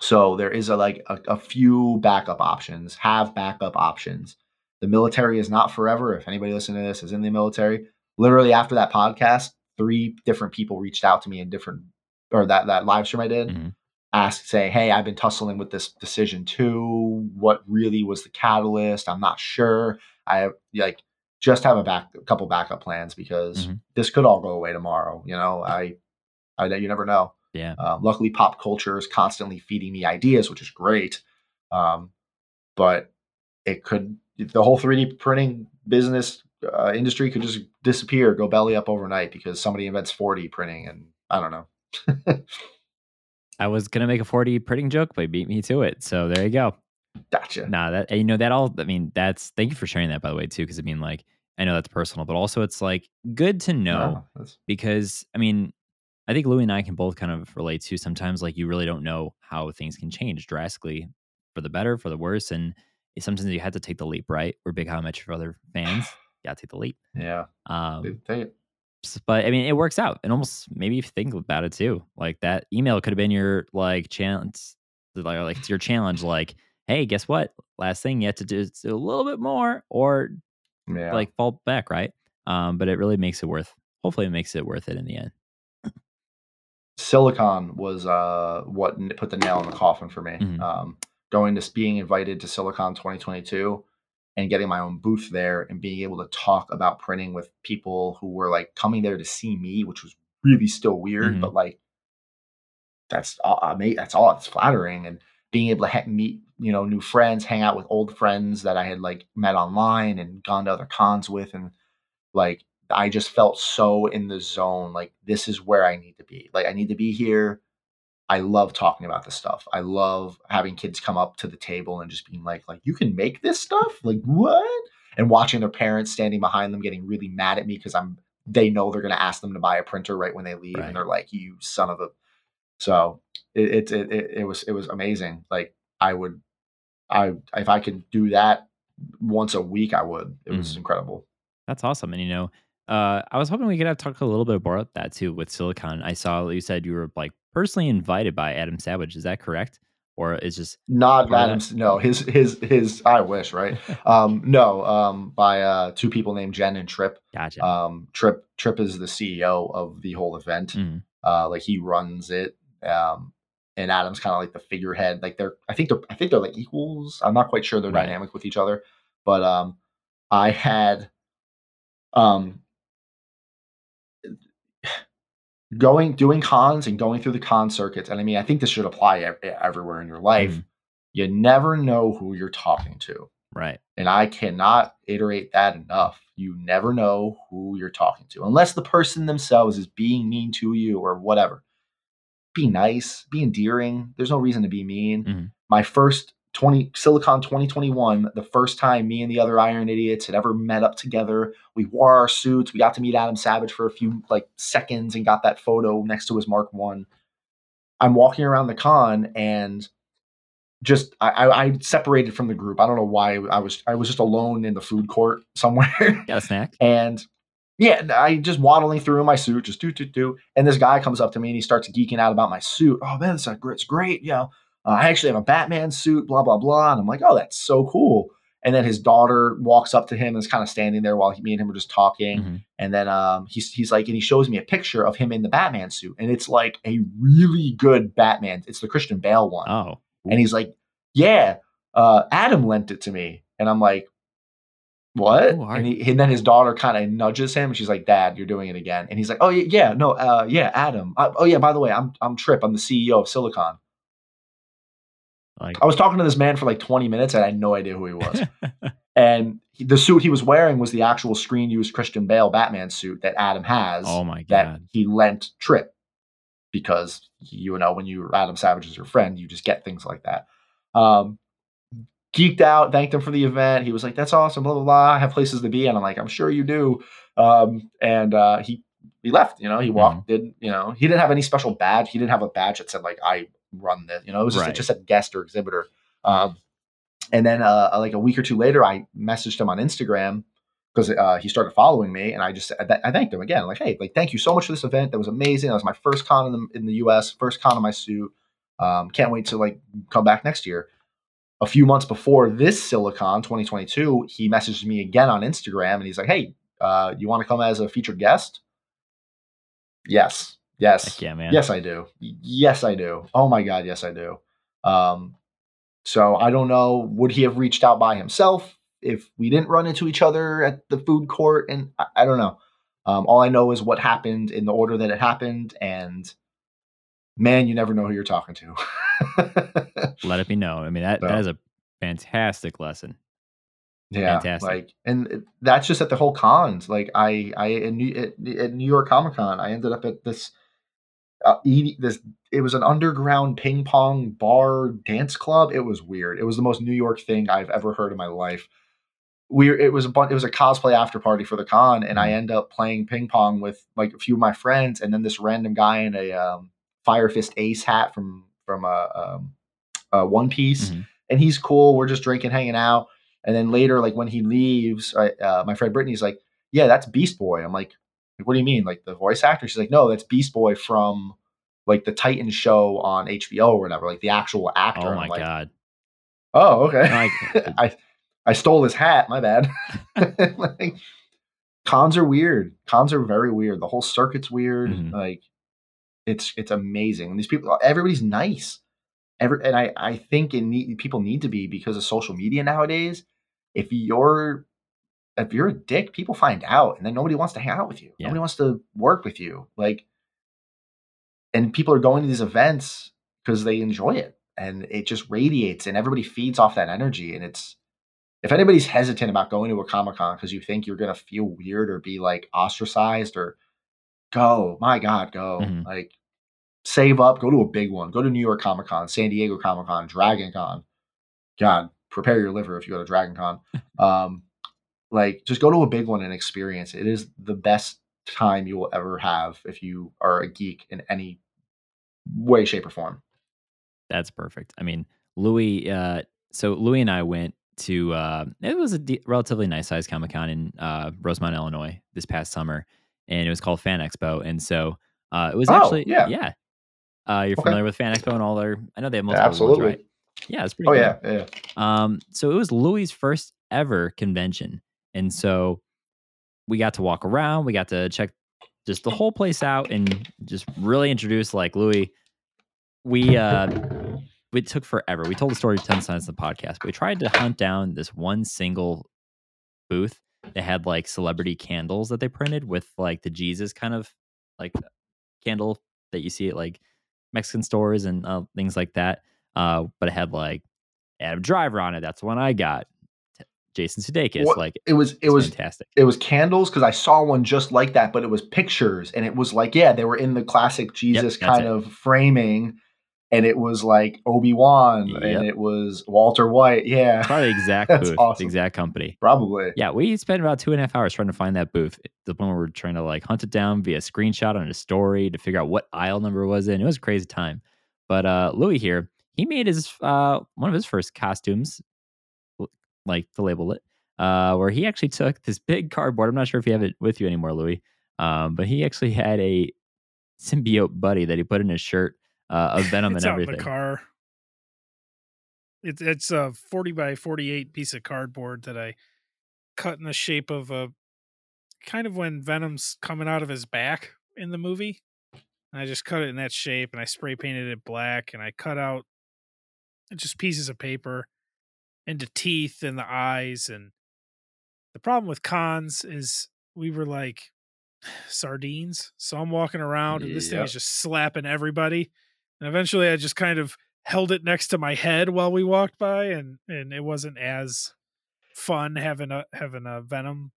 so there is a like a, a few backup options, have backup options. The military is not forever. If anybody listening to this is in the military, literally after that podcast, three different people reached out to me in different or that that live stream I did, Mhm. asked say, "Hey, I've been tussling with this decision too. What really was the catalyst? I'm not sure. I like just have a back a couple backup plans because Mhm. this could all go away tomorrow. You know, I, I you never know. Yeah. Um, luckily, pop culture is constantly feeding me ideas, which is great. Um, but it could the whole 3D printing business uh, industry could just disappear, go belly up overnight because somebody invents 4D printing, and I don't know. [laughs] I was gonna make a 4D printing joke, but he beat me to it. So there you go. Gotcha. Nah, that you know that all. I mean, that's thank you for sharing that by the way too, because I mean, like, I know that's personal, but also it's like good to know No, that's- because I mean, I think Louie and I can both kind of relate to sometimes like you really don't know how things can change drastically for the better, for the worse. And sometimes you have to take the leap, right? We're big How Met Your Father fans. Gotta take the leap. Yeah. Um, They- they- s- but I mean, it works out. And almost maybe if you think about it too, like that email could have been your like challenge, like, like it's your challenge. Like, hey, guess what? Last thing you have to do is do a little bit more, or yeah. like fall back, right? Um, but it really makes it worth. Hopefully, it makes it worth it in the end. Silicon was uh, what put the nail in the coffin for me. Mhm. Um, going to being invited to Silicon 2022 and getting my own booth there and being able to talk about printing with people who were like coming there to see me, which was really still weird, Mhm. but like that's all, I mean, that's all. It's flattering and being able to ha- meet you know new friends, hang out with old friends that I had like met online and gone to other cons with, and like I just felt so in the zone. Like this is where I need to be. Like I need to be here. I love talking about this stuff. I love having kids come up to the table and just being like, like you can make this stuff. Like what? And watching their parents standing behind them getting really mad at me because I'm. They know they're going to ask them to buy a printer right when they leave, Right. and they're like, "You son of a." So it it, it it was it was amazing. Like I would, I if I could do that once a week, I would. It was Mhm. incredible. That's awesome. And you know, uh, I was hoping we could have talked a little bit more about that too with Silicon. I saw you said you were like personally invited by Adam Savage. Is that correct? Or is just Not Part of that? Adams. No, his his his. I wish, right? [laughs] Um, no, um, by uh, two people named Jen and Trip. gotcha? Um, Trip Trip is the CEO of the whole event. Mhm. Uh, like he runs it. Um, and Adam's kind of like the figurehead. Like they're, I think they're, I think they're like equals. I'm not quite sure their Right. dynamic with each other, but um, I had um going doing cons and going through the con circuits. And I mean, I think this should apply ev- everywhere in your life. Mhm. You never know who you're talking to. Right. And I cannot iterate that enough. You never know who you're talking to, unless the person themselves is being mean to you or whatever. Be nice, be endearing. There's no reason to be mean. Mhm. My first 20 Silicon 2021, the first time me and the other Iron Idiots had ever met up together. We wore our suits. We got to meet Adam Savage for a few like seconds and got that photo next to his Mark One. I'm walking around the con and just I, I, I separated from the group. I don't know why I was I was just alone in the food court [laughs] somewhere. Got a snack? and yeah, I just waddling through in my suit, just do do do. And this guy comes up to me and he starts geeking out about my suit. Oh man, is great. It's great. You know, uh, I actually have a Batman suit. Blah blah blah. And I'm like, oh, that's so cool. And then his daughter walks up to him and is kind of standing there while he, me and him are just talking. Mhm. And then um, he's he's like, and he shows me a picture of him in the Batman suit, and it's like a really good Batman. It's the Christian Bale one. Oh, And he's like, Yeah, uh, Adam lent it to me. And I'm like, What? Oh, and, he, and then his daughter kind of nudges him. And she's like, Dad, you're doing it again. And he's like, Oh, yeah, yeah no, uh, yeah, Adam. Uh, oh, yeah, by the way, I'm, I'm Trip. I'm the CEO of Silicon. Like I was talking to this man for like 20 minutes and I had no idea who he was. [laughs] and he, the suit he was wearing was the actual screen used Christian Bale Batman suit that Adam has oh my god! that he lent Trip because you know when you Adam Savage is your friend, you just get things like that. Um, geeked out, thanked him for the event. He was like, "That's awesome." Blah blah blah. I have places to be, and I'm like, "I'm sure you do." Um, and uh, he he left. You know, he walked. Did you know? He didn't have any special badge. He didn't have a badge that said like I run this. You know, it was just Right. it just said guest or exhibitor. Um, and then uh, like a week or two later, I messaged him on Instagram because uh, he started following me, and I just I thanked him again, like, hey, like thank you so much for this event. That was amazing. That was my first con in the in the U.S. First con in my suit. Um, can't wait to like come back next year. A few months before this Silicon 2022, he messaged me again on Instagram, and he's like, hey, uh, you want to come as a featured guest? Yes, yes, Heck yeah, man. Yes, I do. Yes, I do. Oh my god, yes, I do. Um, so I don't know. Would he have reached out by himself if we didn't run into each other at the food court? And I, I don't know. Um, all I know is what happened in the order that it happened, and man, you never know who you're talking to. [laughs] Let it be known. I mean that So- that is a fantastic lesson. yeah, Fantastic. like, and that's just at the whole cons. Like, I, I in New, at, at New York Comic Con, I ended up at this, uh, eating this. It was an underground ping pong bar dance club. It was weird. It was the most New York thing I've ever heard in my life. we it was a it was a cosplay after party for the con and i Mhm. end up playing ping pong with like a few of my friends and then this random guy in a um, fire fist ace hat from from a, um, a one piece Mhm. and he's cool we're just drinking hanging out and then later like when he leaves I, uh, my friend brittany's like yeah that's beast boy i'm like what do you mean like the voice actor she's like no that's beast boy from like the titan show on hbo or whatever like the actual actor Oh my like, god. oh okay Like, [laughs] I I stole his hat. My bad. [laughs] [laughs] like, cons are weird. Cons are very weird. The whole circuit's weird. Mhm. Like it's it's amazing. And these people, everybody's nice. Every and I I think it need people need to be because of social media nowadays. If you're if you're a dick, people find out, and then nobody wants to hang out with you. Yeah. Nobody wants to work with you. Like, and people are going to these events because they enjoy it, and it just radiates, and everybody feeds off that energy. And it's if anybody's hesitant about going to a comic con because you think you're gonna feel weird or be like ostracized, or go, my God, go. Mhm. Like, save up, go to a big one. Go to New York Comic Con, San Diego Comic Con, Dragon Con. God, prepare your liver if you go to Dragon Con. [laughs] um, like, just go to a big one and experience it. It is the best time you will ever have if you are a geek in any way, shape, or form. That's perfect. I mean, Louis. Uh, so Louis and I went to. Uh, it was a de- relatively nice sized Comic Con in uh, Rosemont, Illinois, this past summer, and it was called Fan Expo. And so uh, it was Oh, actually yeah. yeah. Uh, you're Okay. familiar with Fan Expo and all their? I know they have multiple ones, Absolutely. right? Yeah, it's pretty. Oh good. yeah, yeah. Um, so it was Louis' first ever convention. And so we got to walk around, we got to check just the whole place out and just really introduce like Louis. We uh it took forever. We told the story 10 times in the podcast, but we tried to hunt down this one single booth that had like celebrity candles that they printed with like the Jesus kind of like candle that you see at like Mexican stores and uh, things like that. Uh, but it had like Adam Driver on it. That's the one I got. Jason Sudeikis. What- Like It was it was fantastic. it was candles because I saw one just like that, but it was pictures, and it was like yeah, they were in the classic Jesus that's kind it. of framing, and it was like Obi Wan, Yep. and it was Walter White. Yeah, Probably exact [laughs] That's booth, awesome. exact company. probably. Yeah, we spent about two and a half hours trying to find that booth. The one where we're trying to like hunt it down via screenshot on a story to figure out what aisle number it was in. It was a crazy time. But uh Louis here, he made his uh one of his first costumes, like to label it, uh, where he actually took this big cardboard. I'm not sure if you have it with you anymore, Louis. Um, but he actually had a symbiote buddy that he put in his shirt uh, of Venom [laughs] and out in everything. the car. It's it's a forty by forty eight piece of cardboard that I cut in the shape of a kind of when Venom's coming out of his back in the movie. And I just cut it in that shape and I spray painted it black and I cut out just pieces of paper into teeth and the eyes and the problem with cons is we were like [sighs] sardines. So I'm walking around and this thing Yep. is just slapping everybody. And eventually I just kind of held it next to my head while we walked by and and it wasn't as fun having a having a venom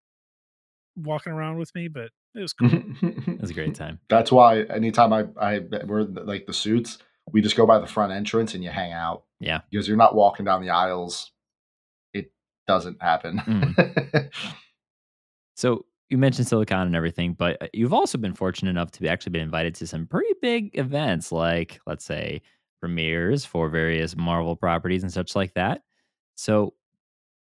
walking around with me, but it was cool. [laughs] It was a great time. That's why anytime I I wear like the suits, we just go by the front entrance and you hang out. Yeah. because you're not walking down the aisles. Doesn't happen. Mm. [laughs] So you mentioned Silicon and everything, but uh, you've also been fortunate enough to be actually been invited to some pretty big events, like let's say premieres for various Marvel properties and such like that. So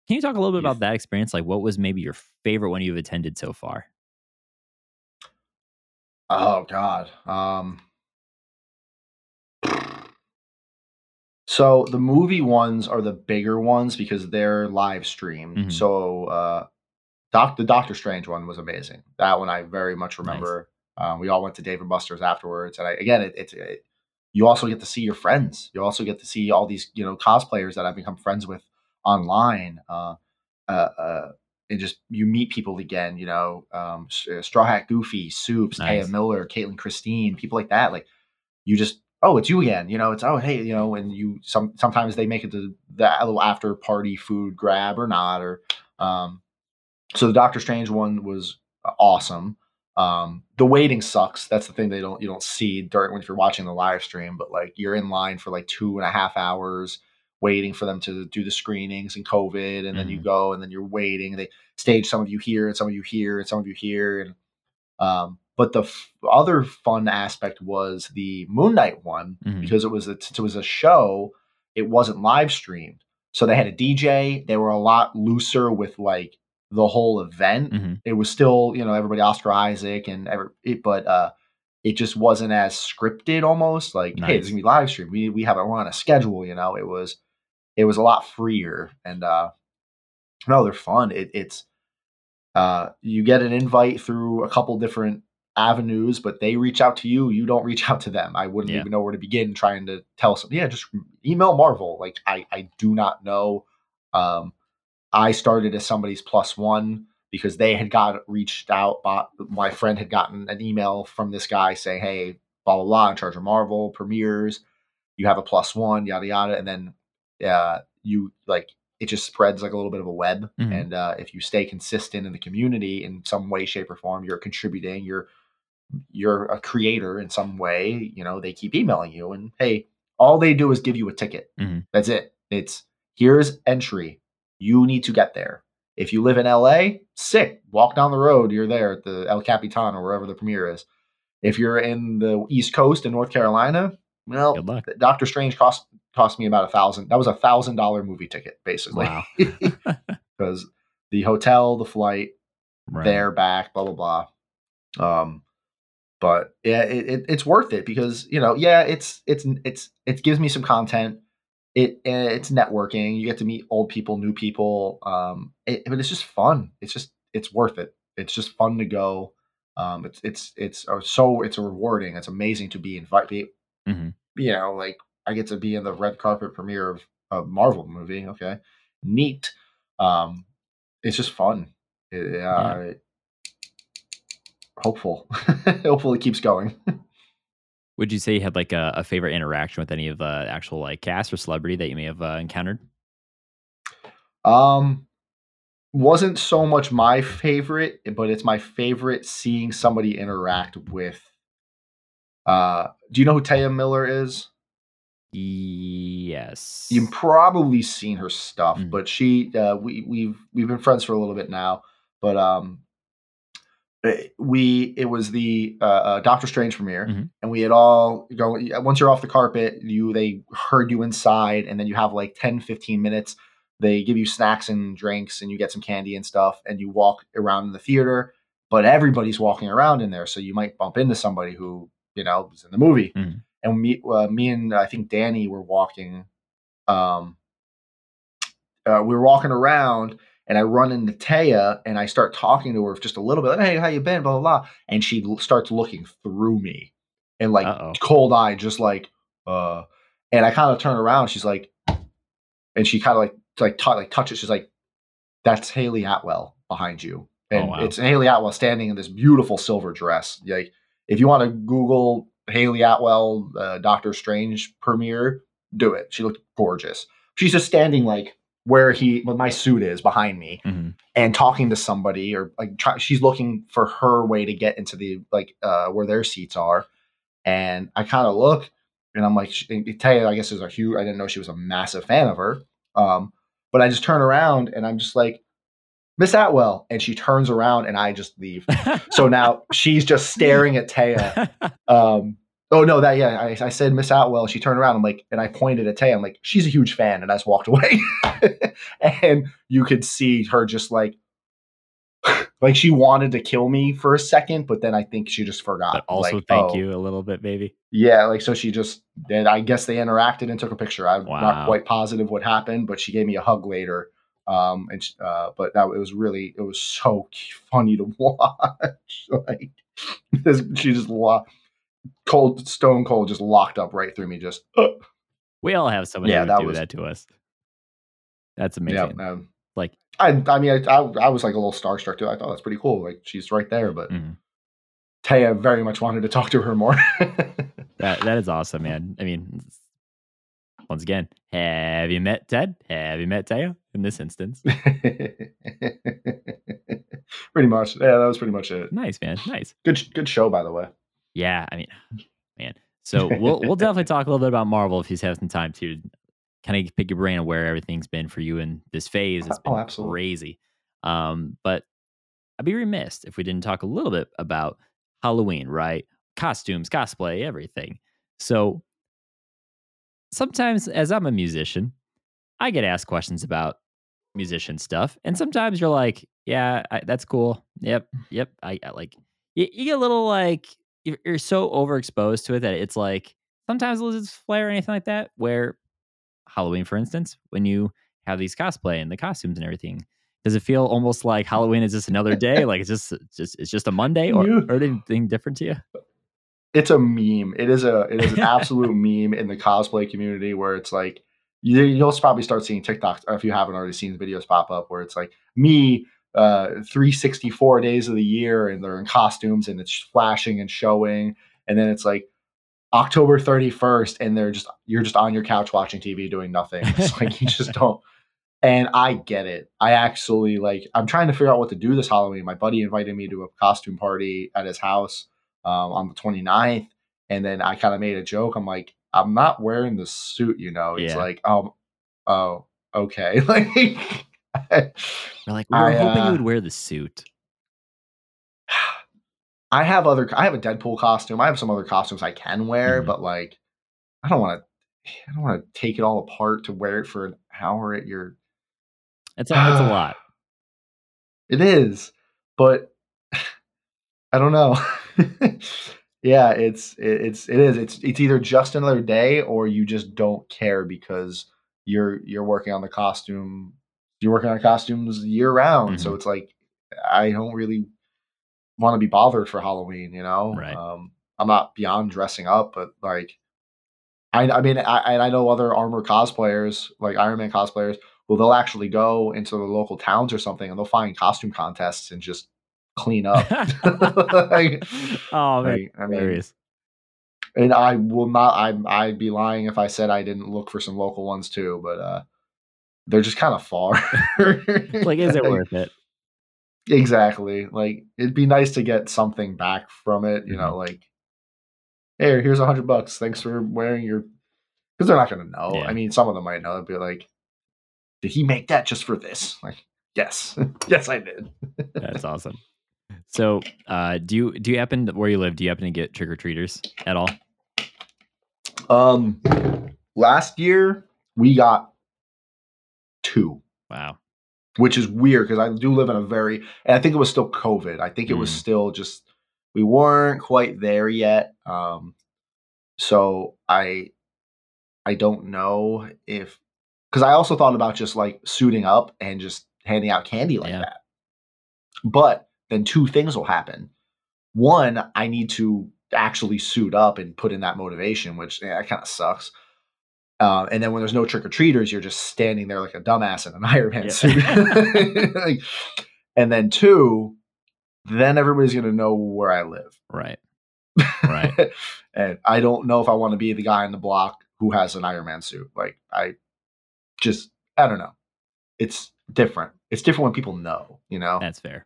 can you talk a little bit about that experience? Like what was maybe your favorite one you've attended so far? Oh God. Um So the movie ones are the bigger ones because they're live streamed. Mhm. So uh Doc the Doctor Strange one was amazing. That one I very much remember. Um, we all went to Dave and Buster's afterwards, and I, again, it, it's it, you also get to see your friends. You also get to see all these you know cosplayers that I've become friends with online. Uh, uh, uh, and just you meet people again. You know, um, Straw Hat Goofy, Soups, Nice. Taya Miller, Caitlin Christine, people like that. Like you just oh, it's you again. You know, it's oh hey, you know, and you some sometimes they make it to that little after party food grab or not or um. So the Doctor Strange one was awesome. Um, the waiting sucks. That's the thing they don't you don't see during when if you're watching the live stream. But like you're in line for like two and a half hours waiting for them to do the screenings and COVID, and then you Mhm. go and then you're waiting. They stage some of you here and some of you here and some of you here, and um, but the f- other fun aspect was the Moon Knight one Mhm. because it was a, it was a show. It wasn't live streamed, so they had a DJ. They were a lot looser with like the whole event. Mhm. It was still you know everybody Oscar Isaac and every, it, but uh, it just wasn't as scripted. Almost like hey, Nice. this is gonna be live stream. We we have it we're on a schedule. You know, it was it was a lot freer and uh, no, they're fun. It, it's uh, you get an invite through a couple different avenues, but they reach out to you. You don't reach out to them. I wouldn't Yeah. even know where to begin trying to tell some. Yeah, just email Marvel. Like I, I do not know. Um, I started as somebody's plus one because they had got reached out. But my friend had gotten an email from this guy saying, "Hey, blah blah blah, in charge of Marvel premieres. You have a plus one, yada yada." And then, uh, you like it just spreads like a little bit of a web. Mhm. And uh, if you stay consistent in the community in some way, shape, or form, you're contributing. You're you're a creator in some way. You know, they keep emailing you, and hey, all they do is give you a ticket. Mhm. That's it. It's here's entry. You need to get there. If you live in LA, sick. Walk down the road. You're there at the El Capitan or wherever the premiere is. If you're in the East Coast in North Carolina, well, Doctor Strange cost cost me about a thousand. That was a thousand dollar movie ticket, basically, Wow. [laughs] because the hotel, the flight, Right. there, back, blah blah blah. Um, but yeah, it, it, it's worth it because you know, yeah, it's it's it's it gives me some content. It it's networking. You get to meet old people, new people. Um, it, but it's just fun. It's just it's worth it. It's just fun to go. Um, it's it's it's uh, so it's rewarding. It's amazing to be invited. Mhm. You know, like I get to be in the red carpet premiere of a Marvel movie. Okay, neat. Um, it's just fun. It- uh, Hopeful. [laughs] Hopeful it keeps going. [laughs] Would you say you had like a, a favorite interaction with any of the actual like cast or celebrity that you may have uh, encountered? Um, wasn't so much my favorite, but it's my favorite seeing somebody interact with. Uh, do you know who Taya Miller is? Yes. You've probably seen her stuff, Mhm. but she uh, we we've we've been friends for a little bit now. But um, we it was the uh, uh, Doctor Strange premiere, Mhm. and we had all go once you're off the carpet, you they herd you inside, and then you have like 10, 15 minutes. They give you snacks and drinks, and you get some candy and stuff, and you walk around in the theater. But everybody's walking around in there, so you might bump into somebody who you know was in the movie Mhm. and me, uh, me and I think Danny were walking. Um, uh, we were walking around, and I run into Taya, and I start talking to her just a little bit. Like, hey, how you been? Blah blah blah. And she l- starts looking through me, and like Uh-oh. cold eye, just like, uh. And I kind of turn around. She's like, and she kind of like like t- like touches. She's like, that's Hayley Atwell behind you, and wow. it's Hayley Atwell standing in this beautiful silver dress. Like, if you want to Google Hayley Atwell uh, Doctor Strange premiere, do it. She looked gorgeous. She's just standing like where he, where my suit is behind me, Mhm. and talking to somebody, or like try, she's looking for her way to get into the like uh, where their seats are. And I kind of look, and I'm like, Taya, I guess is a huge. I didn't know she was a massive fan of her. Um, but I just turn around and I'm just like, Miss Atwell, and she turns around and I just leave. [laughs] So now she's just staring at Taya. Um, oh no, that yeah, I, I said Miss Atwell. She turned around. I'm like, and I pointed at Tay. I'm like, she's a huge fan, and I just walked away. [laughs] and you could see her just like, [sighs] like she wanted to kill me for a second, but then I think she just forgot. but also like, thank oh, you a little bit, maybe. Yeah, like so she just did. I guess they interacted and took a picture. I'm Wow. not quite positive what happened, but she gave me a hug later. Um, and uh, but that it was really it was so [laughs] funny to [laughs] watch. like this, she just lo- cold, stone cold, just locked up right through me. Just uh, We all have somebody Yeah, that do was- that to us. That's yeah. amazing. Um, Like- I, I mean, I, I, I was like a little starstruck too. I thought that's pretty cool. Like she's right there, but Mhm. Taya very much wanted to talk to her more. [laughs] That that is awesome, man. I mean, once again, have you met Ted? Have you met Taya? In this instance, [laughs] pretty much. Yeah, that was pretty much it. nice, man, nice. Good, good show, by the way. Yeah, I mean, [laughs] man. So we'll we'll definitely talk a little bit about Marvel if he's having some time to kind of pick your brain on where everything's been for you in this phase. It's Oh, been absolutely. crazy. Um, but I'd be remiss if we didn't talk a little bit about Halloween, right? Costumes, cosplay, everything. So sometimes, as I'm a musician, I get asked questions about musician stuff, and sometimes you're like, "Yeah, I, that's cool. Yep, yep." I, I like you, you get a little like you're, so overexposed to it that it's like sometimes loses flair or anything like that. Where Halloween, for instance, when you have these cosplay and the costumes and everything, does it feel almost like mm. Halloween is just another day? like it's just it's just it's just a Monday, or, You- or anything different to you? it's a meme. It is a it is an [laughs] absolute meme in the cosplay community where it's like you, you'll probably start seeing TikToks if you haven't already seen videos pop up where it's like me uh 364 days of the year and they're in costumes and it's flashing and showing and then it's like October 31st and they're just you're just on your couch watching TV doing nothing. It's [laughs] like you just don't and I get it. I actually like I'm trying to figure out what to do this Halloween. My buddy invited me to a costume party at his house um, on the 29th. And then I kind of made a joke. I'm like, I'm not wearing the suit, you know. it's Yeah. like, um, oh, okay. [laughs] like, We're like we were I, hoping uh, you would wear the suit. [sighs] I have other, I have a Deadpool costume. I have some other costumes I can wear, Mhm. but like, I don't want to, [sighs] I don't want to take it all apart to wear it for an hour at your. It's a, it's a lot. [sighs] It is, but I don't know. [laughs] yeah, it's it, it's it is it's it's either just another day or you just don't care because you're you're working on the costume. You're working on costumes year round, so Mhm. it's like I don't really want to be bothered for Halloween. You know, Right. um, I'm not beyond dressing up, but like. I, I mean, I, and I know other armor cosplayers, like Iron Man cosplayers, well, they'll actually go into the local towns or something and they'll find costume contests and just clean up. [laughs] Like- [laughs] oh man, like, I mean, and I will not. I I'd be lying if I said I didn't look for some local ones too, but uh, they're just kind of far. [laughs] Like, is it [laughs] worth it? Exactly. Like it'd be nice to get something back from it. You Mm-hmm. know, like, hey, here's a hundred bucks. Thanks for wearing your. Because they're not gonna know. Yeah. I mean, some of them might know. They'd be like, "Did he make that just for this?" Like, yes, [laughs] yes, I did. That's awesome. So, uh, do you do you happen to, where you live? Do you happen to get trick or treaters at all? Um, last year we got two. Wow. which is weird because I do live in a very, and I think it was still COVID. I think it was Mm. still just we weren't quite there yet. Um, so I, I don't know if because I also thought about just like suiting up and just handing out candy like Yeah. that. But then two things will happen. One, I need to actually suit up and put in that motivation, which yeah, that kind of sucks. Uh, and then when there's no trick or treaters, you're just standing there like a dumbass in an [laughs] Iron Man Yeah. suit. [laughs] Like, and then two, then everybody's gonna know where I live. Right. Right. [laughs] and I don't know if I want to be the guy in the block who has an Iron Man suit. Like I just I don't know. It's different. It's different when people know, you know. That's fair.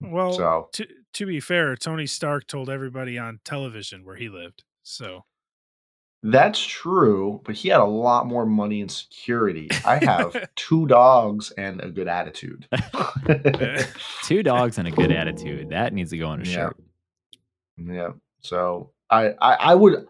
Well, so to to be fair, Tony Stark told everybody on television where he lived. So that's true, but he had a lot more money and security. I have [laughs] two dogs and a good attitude. [laughs] Two dogs and a good attitude. That needs to go on a Yeah. shirt. Yeah. So I, I I would.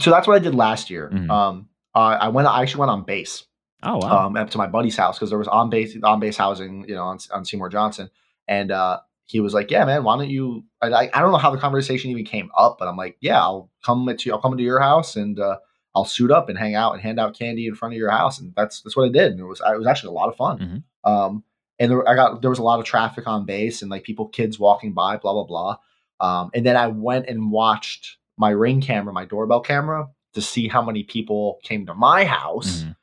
So that's what I did last year. Mhm. Um, I I went. I actually went on base. Oh wow. Um, up to my buddy's house because there was on base on base housing, you know, on, on Seymour Johnson, and uh, he was like, "Yeah, man, why don't you?" I, I I don't know how the conversation even came up, but I'm like, "Yeah, I'll come to I'll come into your house and uh, I'll suit up and hang out and hand out candy in front of your house." And that's that's what I did, and it was it was actually a lot of fun. Mhm. Um, and there, I got there was a lot of traffic on base and like people, kids walking by, blah blah blah. Um, and then I went and watched my ring camera, my doorbell camera, to see how many people came to my house. Mhm.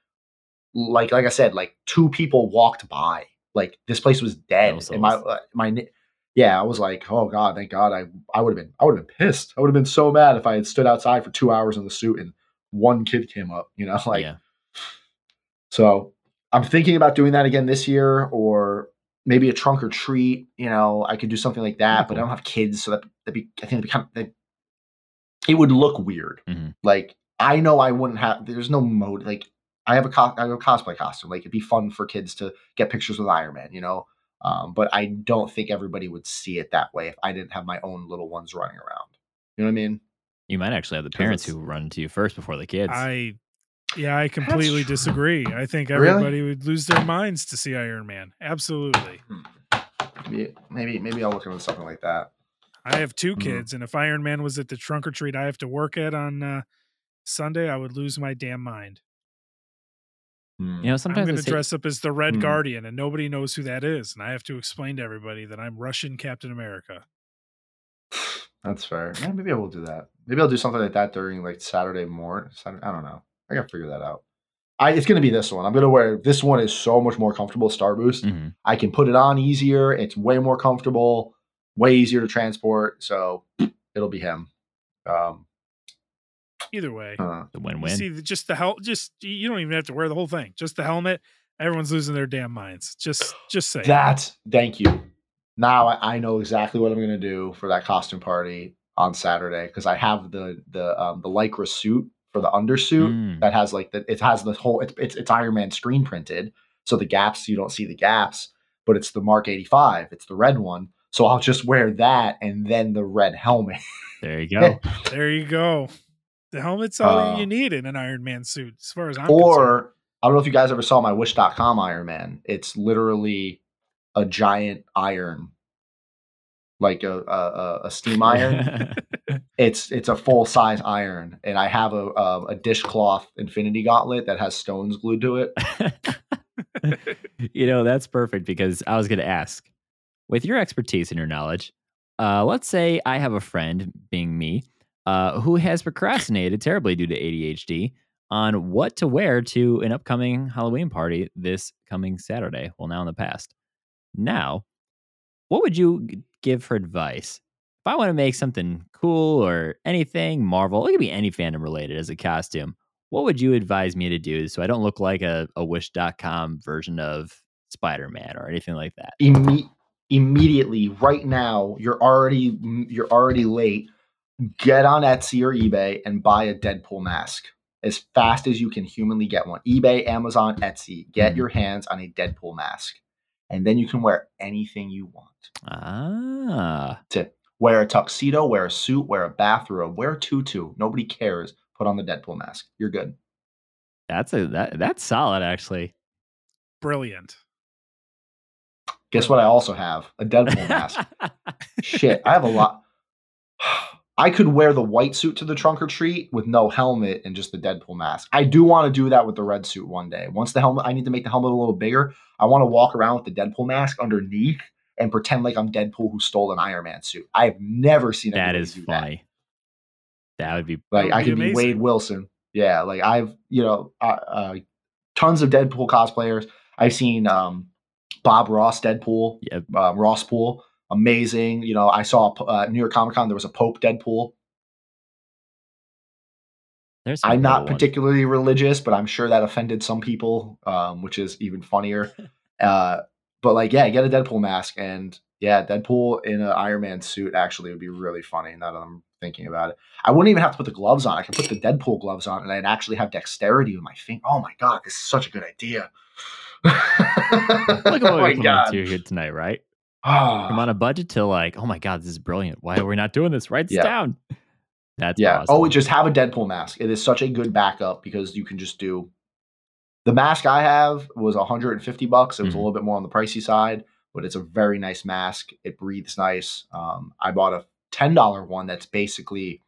Like like I said, like two people walked by. Like this place was dead. No and my uh, my yeah, I was like, oh god, thank God. I I would have been I would have been pissed. I would have been so mad if I had stood outside for two hours in the suit and one kid came up. You know, [laughs] like yeah. so I'm thinking about doing that again this year or maybe a trunk or treat. You know, I could do something like that, but I don't have kids, so that that'd be I think it'd kind of, that- it would look weird. Mhm. Like I know I wouldn't have there's no mode like I have a co- I have a cosplay costume. Like it'd be fun for kids to get pictures with Iron Man, you know. Um, but I don't think everybody would see it that way if I didn't have my own little ones running around. You know what I mean? You might actually have the parents who run to you first before the kids. I yeah, I completely disagree. I think Really? everybody would lose their minds to see Iron Man. Absolutely. Maybe maybe, maybe I'll look into something like that. I have two Mhm. kids, and if Iron Man was at the trunk or treat I have to work at on uh, Sunday, I would lose my damn mind. Hmm. you know, sometimes I'm going to dress up as the Red Hmm. Guardian, and nobody knows who that is, and I have to explain to everybody that I'm Russian Captain America. [sighs] That's fair. Yeah, maybe I will do that. Maybe I'll do something like that during like Saturday morning. Saturday, I don't know. I gotta figure that out. I, it's gonna be this one. I'm gonna wear this one is so much more comfortable. Star Boost. Mhm. I can put it on easier. It's way more comfortable, way easier to transport. So [clears throat] it'll be him. Um, Either way, uh, the you win-win. see, just the hel- just you don't even have to wear the whole thing. Just the helmet. Everyone's losing their damn minds. Just, just say. that. Thank you. Now I, I know exactly what I'm gonna do for that costume party on Saturday because I have the the um, the lycra suit for the undersuit. Mm. that has like the it has the whole it's, it's it's Iron Man screen printed, so the gaps you don't see the gaps, but it's the Mark 85, it's the red one. So I'll just wear that and then the red helmet. There you go. [laughs] There you go. The helmet's all Uh, you need in an Iron Man suit, as far as I'm concerned. or I don't know if you guys ever saw my Wish.com Iron Man. It's literally a giant iron, like a a, a- a steam iron. [laughs] it's it's a full size iron, and I have a, a a dishcloth Infinity Gauntlet that has stones glued to it. [laughs] you know, that's perfect because I was going to ask with your expertise and your knowledge, uh, let's say I have a friend, being me, uh, who has procrastinated terribly due to ADHD on what to wear to an upcoming Halloween party this coming Saturday. Well, now in the past. Now, what would you give for advice? If I want to make something cool or anything Marvel, it could be any fandom related as a costume, what would you advise me to do so I don't look like a, a wish.com version of Spider Man or anything like that? imme- immediately right now you're already you're already late get on etsy or ebay and buy a deadpool mask as fast as you can humanly get one ebay amazon etsy get Mhm. your hands on a deadpool mask and then you can wear anything you want Ah, To wear a tuxedo wear a suit wear a bathrobe wear a tutu nobody cares put on the deadpool mask you're good that's a that that's solid actually. brilliant. guess what i also have a deadpool mask [laughs] Shit, I have a lot. [sighs] [laughs] I could wear the white suit to the trunk or treat with no helmet and just the Deadpool mask. I do want to do that with the red suit one day. Once the helmet, I need to make the helmet a little bigger. I want to walk around with the Deadpool mask underneath and pretend like I'm Deadpool who stole an Iron Man suit. I have never seen that is do funny. That would be Like would I could be amazing. Wade Wilson. Yeah, like I've you know uh, uh, tons of Deadpool cosplayers. I've seen um, Bob Ross Deadpool, Yep. um, Ross Pool, amazing. You know, I saw uh, New York Comic Con. There was a Pope Deadpool. there's I'm not cool ones. particularly religious, but I'm sure that offended some people, um, which is even funnier. [laughs] uh, but like, yeah, get a Deadpool mask, and yeah, Deadpool in an Iron Man suit actually would be really funny. Now that I'm thinking about it, I wouldn't even have to put the gloves on. I could put the Deadpool gloves on, and I'd actually have dexterity with my finger. Oh my god, this is such a good idea. Look at [laughs] what oh we're my god! to here tonight, right? Ah. From on a budget to like, oh my god, this is brilliant. Why are we not doing this? Write this Yeah. down. That's Yeah. awesome. Oh, just have a Deadpool mask. It is such a good backup because you can just do. The mask I have was 150 bucks. It was Mhm. a little bit more on the pricey side, but it's a very nice mask. It breathes nice. Um, I bought a ten dollar one that's basically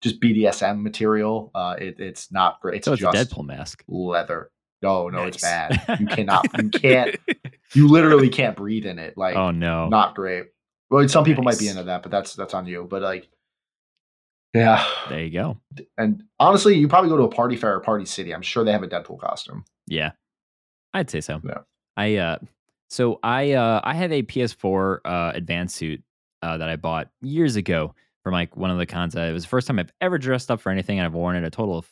just BDSM material. Uh, it, it's not great. It's so it's a Deadpool mask. leather. No, no, it's bad. You cannot. You [laughs] can't. You literally can't breathe in it. Like oh no. not great. Well, some people might be into that, but that's that's on you. But like, yeah. there you go. And honestly, you probably go to a party fair or party city. I'm sure they have a Deadpool costume. Yeah. I'd say so. Yeah. I uh so I uh I have a PS4 uh advanced suit uh that I bought years ago from like one of the cons. Uh, it was the first time I've ever dressed up for anything and I've worn it a total of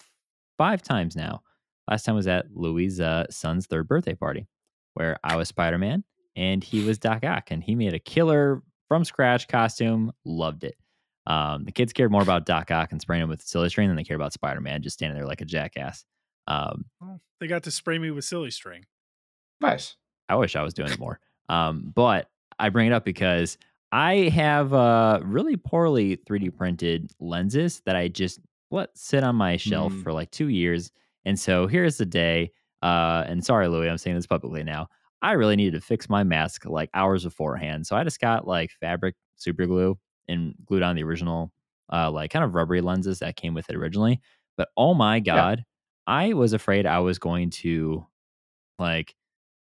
five times now. Last time was at Louis' uh, son's third birthday party where I was Spider-Man and he was Doc Ock and he made a killer from scratch costume. Loved it. Um, the kids cared more about Doc Ock and spraying him with silly string than they cared about Spider-Man just standing there like a jackass. Um, Well, they got to spray me with silly string. Nice. I wish I was doing it more. Um, but I bring it up because I have uh, really poorly 3D printed lenses that I just let sit on my shelf Mm. for like two years. And so here's the day. Uh, and sorry, Louis, I'm saying this publicly now. I really needed to fix my mask like hours beforehand. So I just got like fabric super glue and glued on the original, uh, like kind of rubbery lenses that came with it originally. But oh my God, I was afraid I was going to like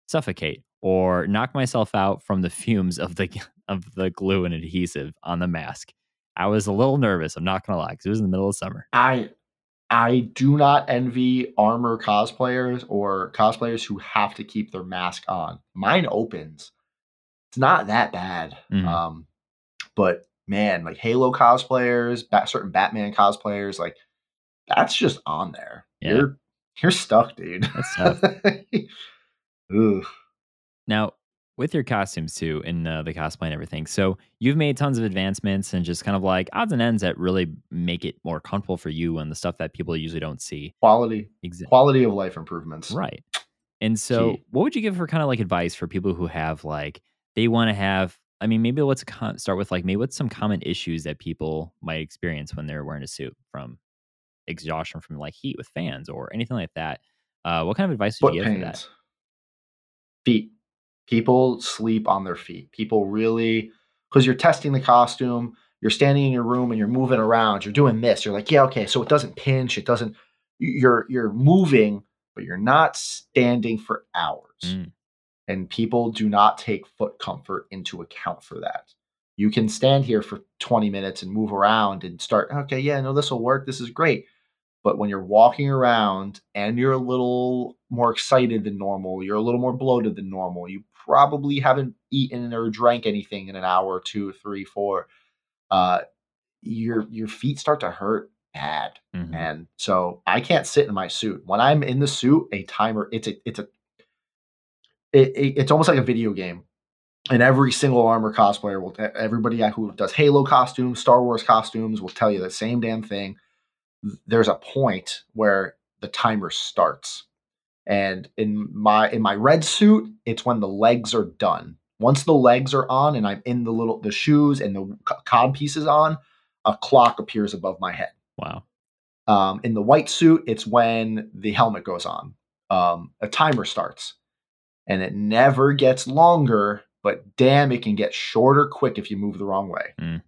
suffocate or knock myself out from the [laughs] fumes of the of the glue and adhesive on the mask. I was a little nervous. I'm not gonna lie, because it was in the middle of summer. I I do not envy armor cosplayers or cosplayers who have to keep their mask on. Mine opens. It's not that bad. Mhm. Um, but man, like Halo cosplayers, bat, certain Batman cosplayers, like that's just on there. Yeah. You're you're stuck, dude. That's tough. [laughs] Ugh. Now, with your costumes too, and uh, the cosplay and everything, so you've made tons of advancements and just kind of like odds and ends that really make it more comfortable for you and the stuff that people usually don't see. Quality Exa- quality of life improvements. Right. And so, Key. what would you give for kind of like advice for people who have like they want to have? I mean, maybe let's co- start with like maybe what's some common issues that people might experience when they're wearing a suit from exhaustion from like heat with fans or anything like that. Uh, what kind of advice would you give for that? Feet. People sleep on their feet. People really, because you're testing the costume, you're standing in your room and you're moving around. You're doing this. You're like, yeah, okay, so it doesn't pinch. It doesn't. You're you're moving, but you're not standing for hours. Mm. And people do not take foot comfort into account for that. You can stand here for 20 minutes and move around and start. Okay, yeah, no, this will work. This is great. But when you're walking around and you're a little more excited than normal, you're a little more bloated than normal, you probably haven't eaten or drank anything in an hour, two, three, four. Uh, your your feet start to hurt bad, Mhm. and so I can't sit in my suit. When I'm in the suit, a timer. It's a it's a it, it- it's almost like a video game. And every single armor cosplayer will, everybody who does Halo costumes, Star Wars costumes will tell you the same damn thing there's a point where the timer starts and in my in my red suit it's when the legs are done once the legs are on and i'm in the little the shoes and the cod pieces on a clock appears above my head Wow. um, in the white suit it's when the helmet goes on um, a timer starts and it never gets longer but damn it can get shorter quick if you move the wrong way Mm.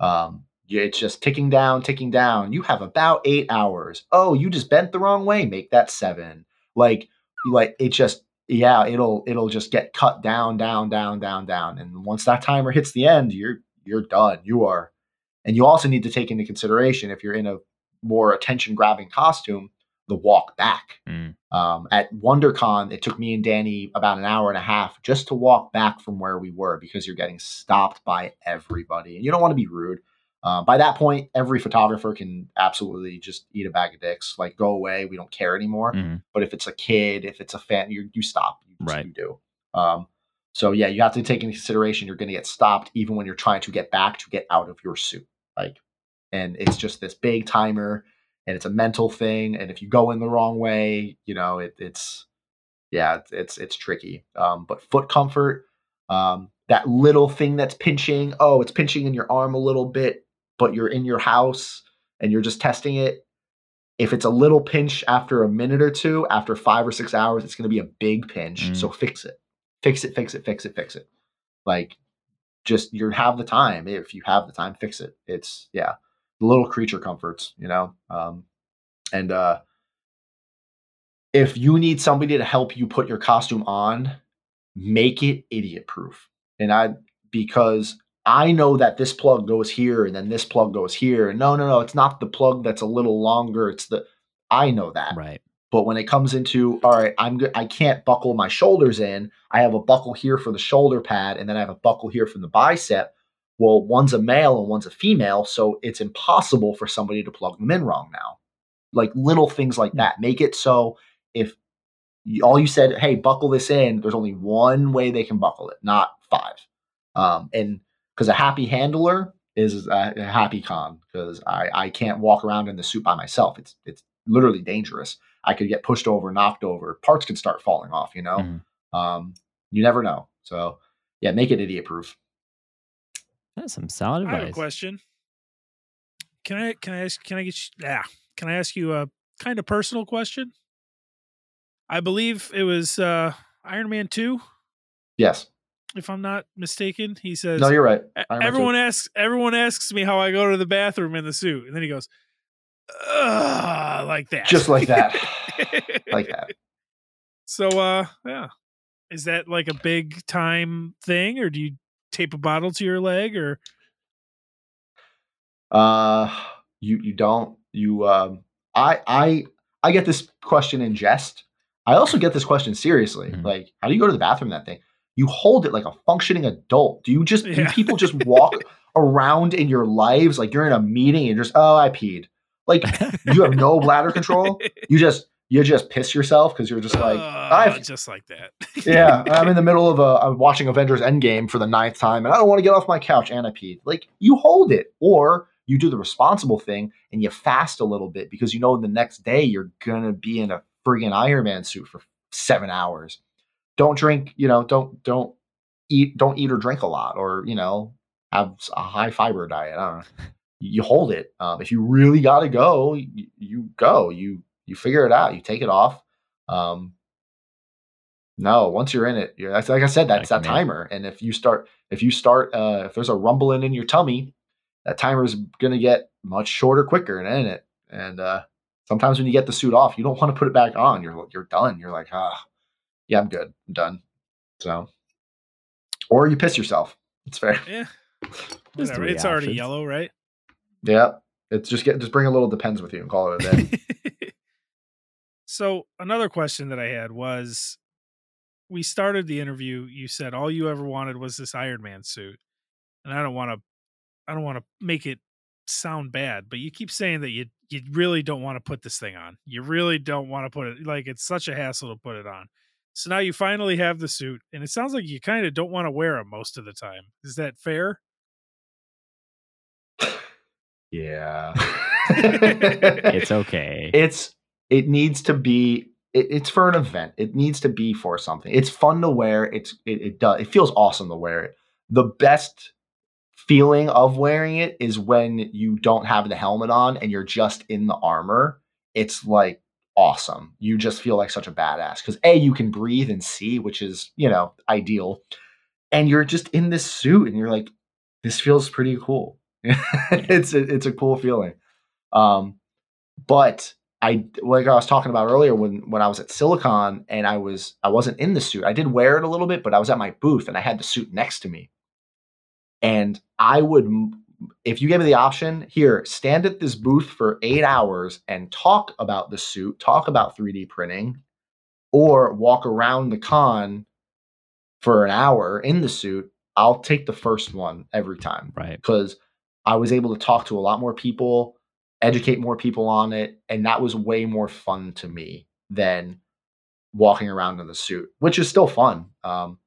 um, it's just ticking down, ticking down. You have about eight hours. Oh, you just bent the wrong way. Make that seven. Like, like it just yeah, it'll it'll just get cut down, down, down, down, down. And once that timer hits the end, you're you're done. You are. And you also need to take into consideration if you're in a more attention grabbing costume, the walk back. Mm. Um, at WonderCon, it took me and Danny about an hour and a half just to walk back from where we were because you're getting stopped by everybody, and you don't want to be rude. Uh, by that point, every photographer can absolutely just eat a bag of dicks. Like, go away. We don't care anymore. Mhm. But if it's a kid, if it's a fan, you you stop. You, Right. You do. Um, so yeah, you have to take into consideration you're going to get stopped even when you're trying to get back to get out of your suit. Like, and it's just this big timer, and it's a mental thing. And if you go in the wrong way, you know it, it's yeah, it's it's, it's tricky. Um, but foot comfort, um, that little thing that's pinching. Oh, it's pinching in your arm a little bit, but you're in your house and you're just testing it. If it's a little pinch after a minute or two, after five or six hours, it's going to be a big pinch. Mm. So fix it, fix it, fix it, fix it, fix it. Like, just you have the time. If you have the time, fix it. It's yeah, the little creature comforts, you know. Um, and uh, if you need somebody to help you put your costume on, make it idiot proof. And I because I know that this plug goes here and then this plug goes here. No, no, no, it's not the plug that's a little longer. It's the I know that. Right. But when it comes into all right, I'm I can't buckle my shoulders in. I have a buckle here for the shoulder pad, and then I have a buckle here from the bicep. Well, one's a male and one's a female, so it's impossible for somebody to plug them in wrong now. Like little things like that. Make it so if you, all you said, "Hey, buckle this in," there's only one way they can buckle it, not five. Um, and because a happy handler is a, a happy con, because I I can't walk around in the suit by myself. It's it's literally dangerous. I could get pushed over, knocked over, parts could start falling off. You know, Mhm. um, you never know. So yeah, make it idiot proof. That's some solid I have a advice. question. Can I can I ask can I get you, yeah, can I ask you a kind of personal question? I believe it was uh Iron Man 2 Yes. If I'm not mistaken. He says No, you're right. "E- Iron Man 2." everyone asks everyone asks me how I go to the bathroom in the suit and then he goes Ugh, like that. Just like that. [laughs] like that. So uh yeah. Is that like a big time thing or do you tape a bottle to your leg or Uh, you you don't you um I I I get this question in jest. I also get this question seriously. Mhm. Like, how do you go to the bathroom? That thing. You hold it like a functioning adult. Do you just do people just walk [laughs] around in your lives like you're in a meeting and just oh I peed. Like [laughs] you have no bladder control. You just you just piss yourself because you're just like Uh, I've just like that. [laughs] yeah, I'm in the middle of a I'm watching Avengers Endgame for the ninth time, and I don't want to get off my couch and I peed. Like you hold it, or you do the responsible thing and you fast a little bit because you know the next day you're gonna be in a friggin' Iron Man suit for seven hours. Don't drink, you know, don't don't eat don't eat or drink a lot, or you know, have a high fiber diet. I don't know. You hold it. Um, if you really got to go, you, you go. You you figure it out. You take it off. Um, no, once you're in it, you're, that's like I said, that's that timer. And if you start, if you start, uh, if there's a rumbling in your tummy, that timer is going to get much shorter quicker, and in it. And uh, sometimes when you get the suit off, you don't want to put it back on. You're you're done. You're like, ah, yeah, I'm good. I'm done. So, or you piss yourself. It's fair. Yeah. [laughs] Whatever. It's already yellow, right? Yeah, it's just get just bring a little depends with you and call it a day. [laughs] so another question that I had was we started the interview, you said all you ever wanted was this Iron Man suit. And I don't want to I don't want to make it sound bad, but you keep saying that you you really don't want to put this thing on. You really don't want to put it like it's such a hassle to put it on. So now you finally have the suit and it sounds like you kind of don't want to wear them most of the time. Is that fair? yeah, [laughs] It's okay. it's it needs to be it, it's for an event it needs to be for something it's fun to wear it's it, it does it feels awesome to wear it the best feeling of wearing it is when you don't have the helmet on and you're just in the armor it's like awesome you just feel like such a badass because a you can breathe and see which is you know ideal and you're just in this suit and you're like this feels pretty cool [laughs] it's a, it's a cool feeling um but I like I was talking about earlier when when I was at Silicon and I was I wasn't in the suit. I did wear it a little bit, but I was at my booth and I had the suit next to me. And I would if you gave me the option, here, stand at this booth for 8 hours and talk about the suit, talk about 3D printing or walk around the con for an hour in the suit, I'll take the first one every time right. because I was able to talk to a lot more people, educate more people on it, and that was way more fun to me than walking around in the suit, which is still fun. Um,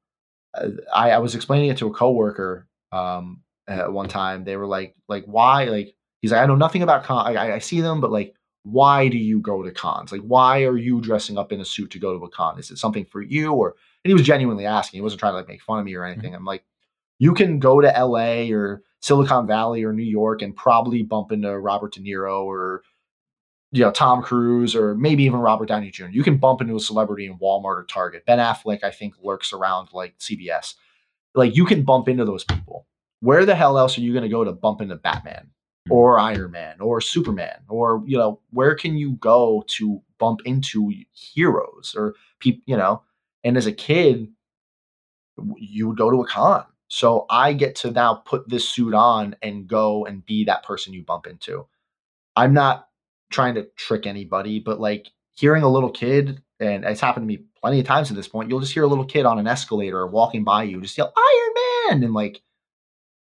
I, I was explaining it to a coworker um, at one time. They were like, like why? Like he's like, I know nothing about con. I, I- I see them, but like, why do you go to cons? Like, why are you dressing up in a suit to go to a con? Is it something for you? Or and he was genuinely asking. He wasn't trying to like make fun of me or mm-hmm. anything. I'm like, you can go to LA or Silicon Valley or New York and probably bump into Robert De Niro or you know Tom Cruise or maybe even Robert Downey Jr. You can bump into a celebrity in Walmart or Target. Ben Affleck, I think, lurks around like CBS. Like you can bump into those people. Where the hell else are you going to go to bump into Batman hmm. or Iron Man or Superman or you know where can you go to bump into heroes or people you know? And as a kid, you would go to a con. So I get to now put this suit on and go and be that person you bump into. I'm not trying to trick anybody, but like hearing a little kid, and it's happened to me plenty of times at this point, you'll just hear a little kid on an escalator walking by you, just yell, Iron Man! And like,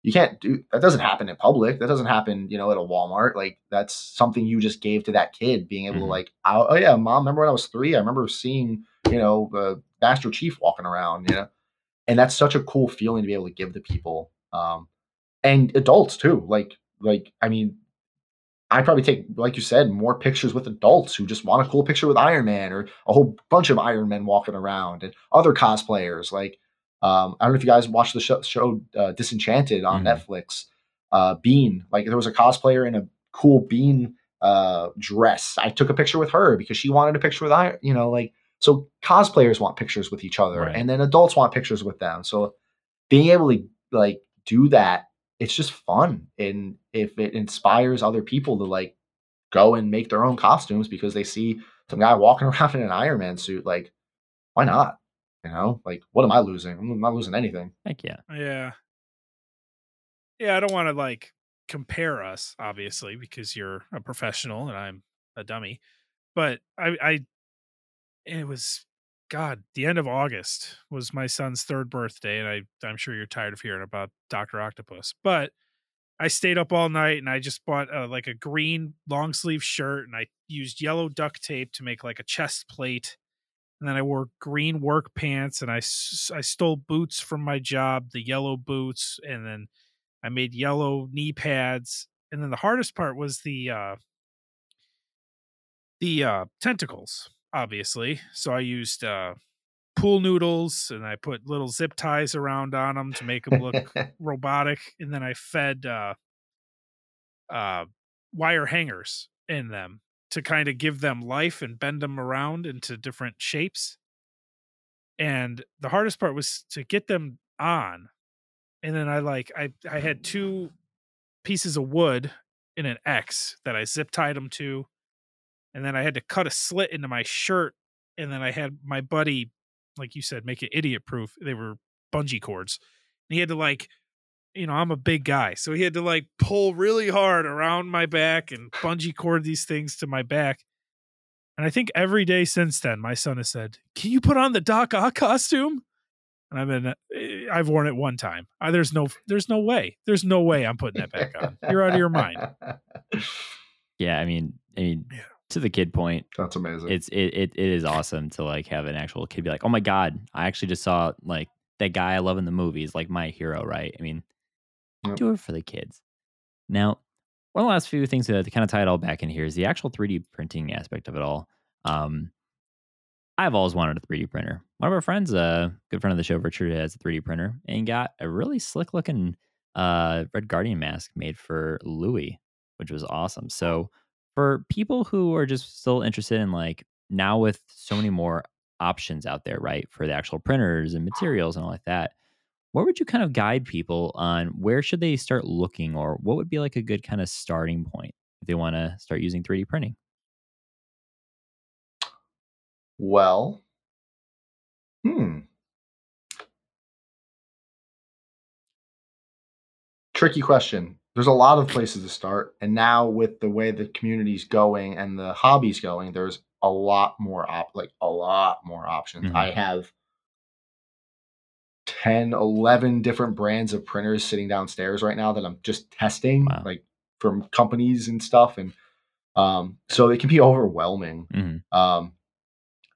you can't do that doesn't happen in public. That doesn't happen, you know, at a Walmart. Like that's something you just gave to that kid, being able to Mhm. like, oh, oh, yeah, mom, remember when I was three? I remember seeing, you know, uh, Master Chief walking around, you know, and that's such a cool feeling to be able to give to people, um, and adults too. Like, like I mean, I probably take, like you said, more pictures with adults who just want a cool picture with Iron Man or a whole bunch of Iron Men walking around and other cosplayers. Like, um, I don't know if you guys watched the show, show uh, Disenchanted on Mhm. Netflix. Uh, Bean, like there was a cosplayer in a cool Bean uh, dress. I took a picture with her because she wanted a picture with Iron. You know, like so cosplayers want pictures with each other, Right. and then adults want pictures with them. So being able to like do that it's just fun and if it inspires other people to like go and make their own costumes because they see some guy walking [laughs] around in an Iron Man suit, like why not? You know, like what am I losing? I'm not losing anything. Heck yeah. Yeah. Yeah, I don't want to like compare us, obviously, because you're a professional and I'm a dummy. But I, I, it was, God, the end of August was my son's third birthday, and I, I'm sure you're tired of hearing about Doctor Octopus. But I stayed up all night and I just bought uh, like a green long sleeve shirt and I used yellow duct tape to make like a chest plate. And then I wore green work pants and I I stole boots from my job, the yellow boots, and then I made yellow knee pads. And then the hardest part was the uh the uh tentacles, obviously. So I used uh pool noodles and I put little zip ties around on them to make them look [laughs] robotic and then i fed uh uh wire hangers in them to kind of give them life and bend them around into different shapes. And the hardest part was to get them on and then i like i i had two pieces of wood in an x that i zip tied them to and then i had to cut a slit into my shirt and then i had my buddy like you said make it idiot proof they were bungee cords and he had to like you know i'm a big guy so he had to like pull really hard around my back and bungee cord these things to my back and i think every day since then my son has said can you put on the doc ock costume and i've been eh, i've worn it one time Uh, there's no there's no way there's no way i'm putting that back on you're out of your mind [laughs] Yeah. I mean, I mean, Yeah. to the kid point, That's amazing. it's it, it it is awesome to like have an actual kid be like, oh my god, I actually just saw like that guy I love in the movies, like my hero, right? I mean, Yep. do it for the kids. Now, one of the last few things to, to kind of tie it all back in here is the actual 3D printing aspect of it all. Um, I've always wanted a 3D printer. One of our friends, a good friend of the show, Richard, has a 3D printer and got a really slick looking uh, Red Guardian mask made for Louis, which was awesome. So, for people who are just still interested in like now with so many more options out there, right, for the actual printers and materials and all like that, where would you kind of guide people on where should they start looking or what would be like a good kind of starting point if they want to start using 3D printing? well, hmm. Tricky question. There's a lot of places to start, and now with the way the community's going and the hobby's going, there's a lot more op like a lot more options. Mhm. I have 10, 11 different brands of printers sitting downstairs right now that I'm just testing, Wow. like from companies and stuff. And um, so it can be overwhelming Mhm. um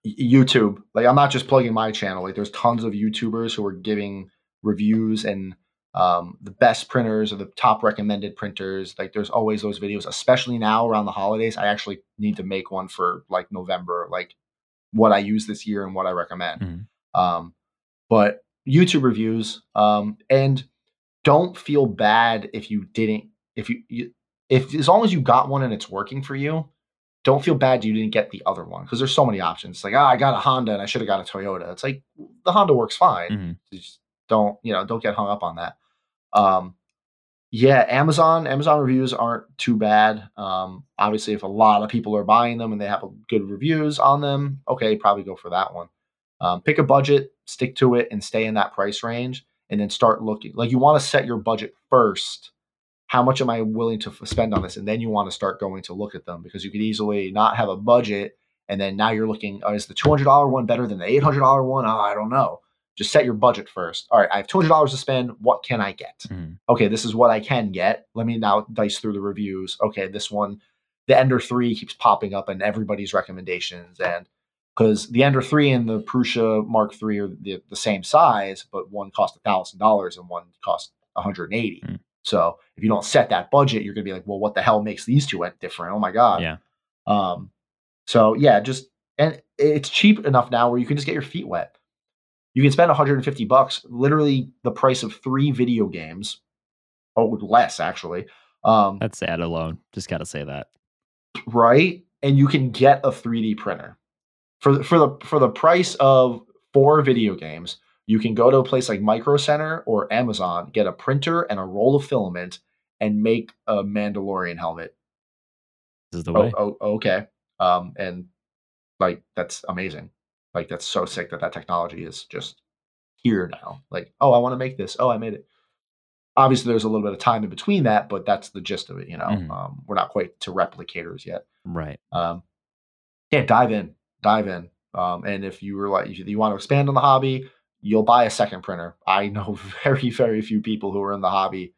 YouTube. Like I'm not just plugging my channel. Like there's tons of YouTubers who are giving reviews and um, the best printers or the top recommended printers. Like there's always those videos, especially now around the holidays. I actually need to make one for like November, like what I use this year and what I recommend. Mhm. Um, but YouTube reviews um, and don't feel bad if you didn't if you, you if as long as you got one and it's working for you don't feel bad you didn't get the other one because there's so many options. It's like, ah, I got a Honda and I should have got a Toyota. It's like the Honda works fine. Mhm. Just don't, you know, don't get hung up on that. Um, yeah, Amazon, Amazon reviews aren't too bad. Um, obviously, if a lot of people are buying them and they have a good reviews on them, okay, probably go for that one. Um, pick a budget, stick to it, and stay in that price range, and then start looking. Like you want to set your budget first how much am I willing to spend on this? And then you want to start going to look at them because you could easily not have a budget. And then now you're looking, oh, is the $200 one better than the $800 one? Oh, I don't know. Just set your budget first. All right, I have $200 to spend. What can I get? Mhm. Okay, this is what I can get. Let me now dice through the reviews. Okay, this one, the Ender 3 keeps popping up in everybody's recommendations. And because the Ender 3 and the Prusa Mark 3 are the, the same size, but one cost $1,000 and one cost 180 Mm. So if you don't set that budget, you're gonna be like, well, what the hell makes these two different? Oh my god. Yeah. Um. So yeah, just and it's cheap enough now where you can just get your feet wet. You can spend 150 bucks, literally the price of three video games. Oh, less actually. Um, That's sad alone. Just got to say that. right? And you can get a 3D printer for the, for the for the price of four video games. You can go to a place like Micro Center or Amazon, get a printer and a roll of filament, and make a Mandalorian helmet. This is the Oh, way. oh, okay. Um, and like that's amazing. Like that's so sick that that technology is just here now. Like, oh, I want to make this. Oh, I made it. Obviously, there's a little bit of time in between that, but that's the gist of it. You know, Mhm. um, we're not quite to replicators yet. Right. Um, yeah, dive in, dive in. Um, and if you were like, if you want to expand on the hobby, you'll buy a second printer. I know [laughs] very, very few people who are in the hobby.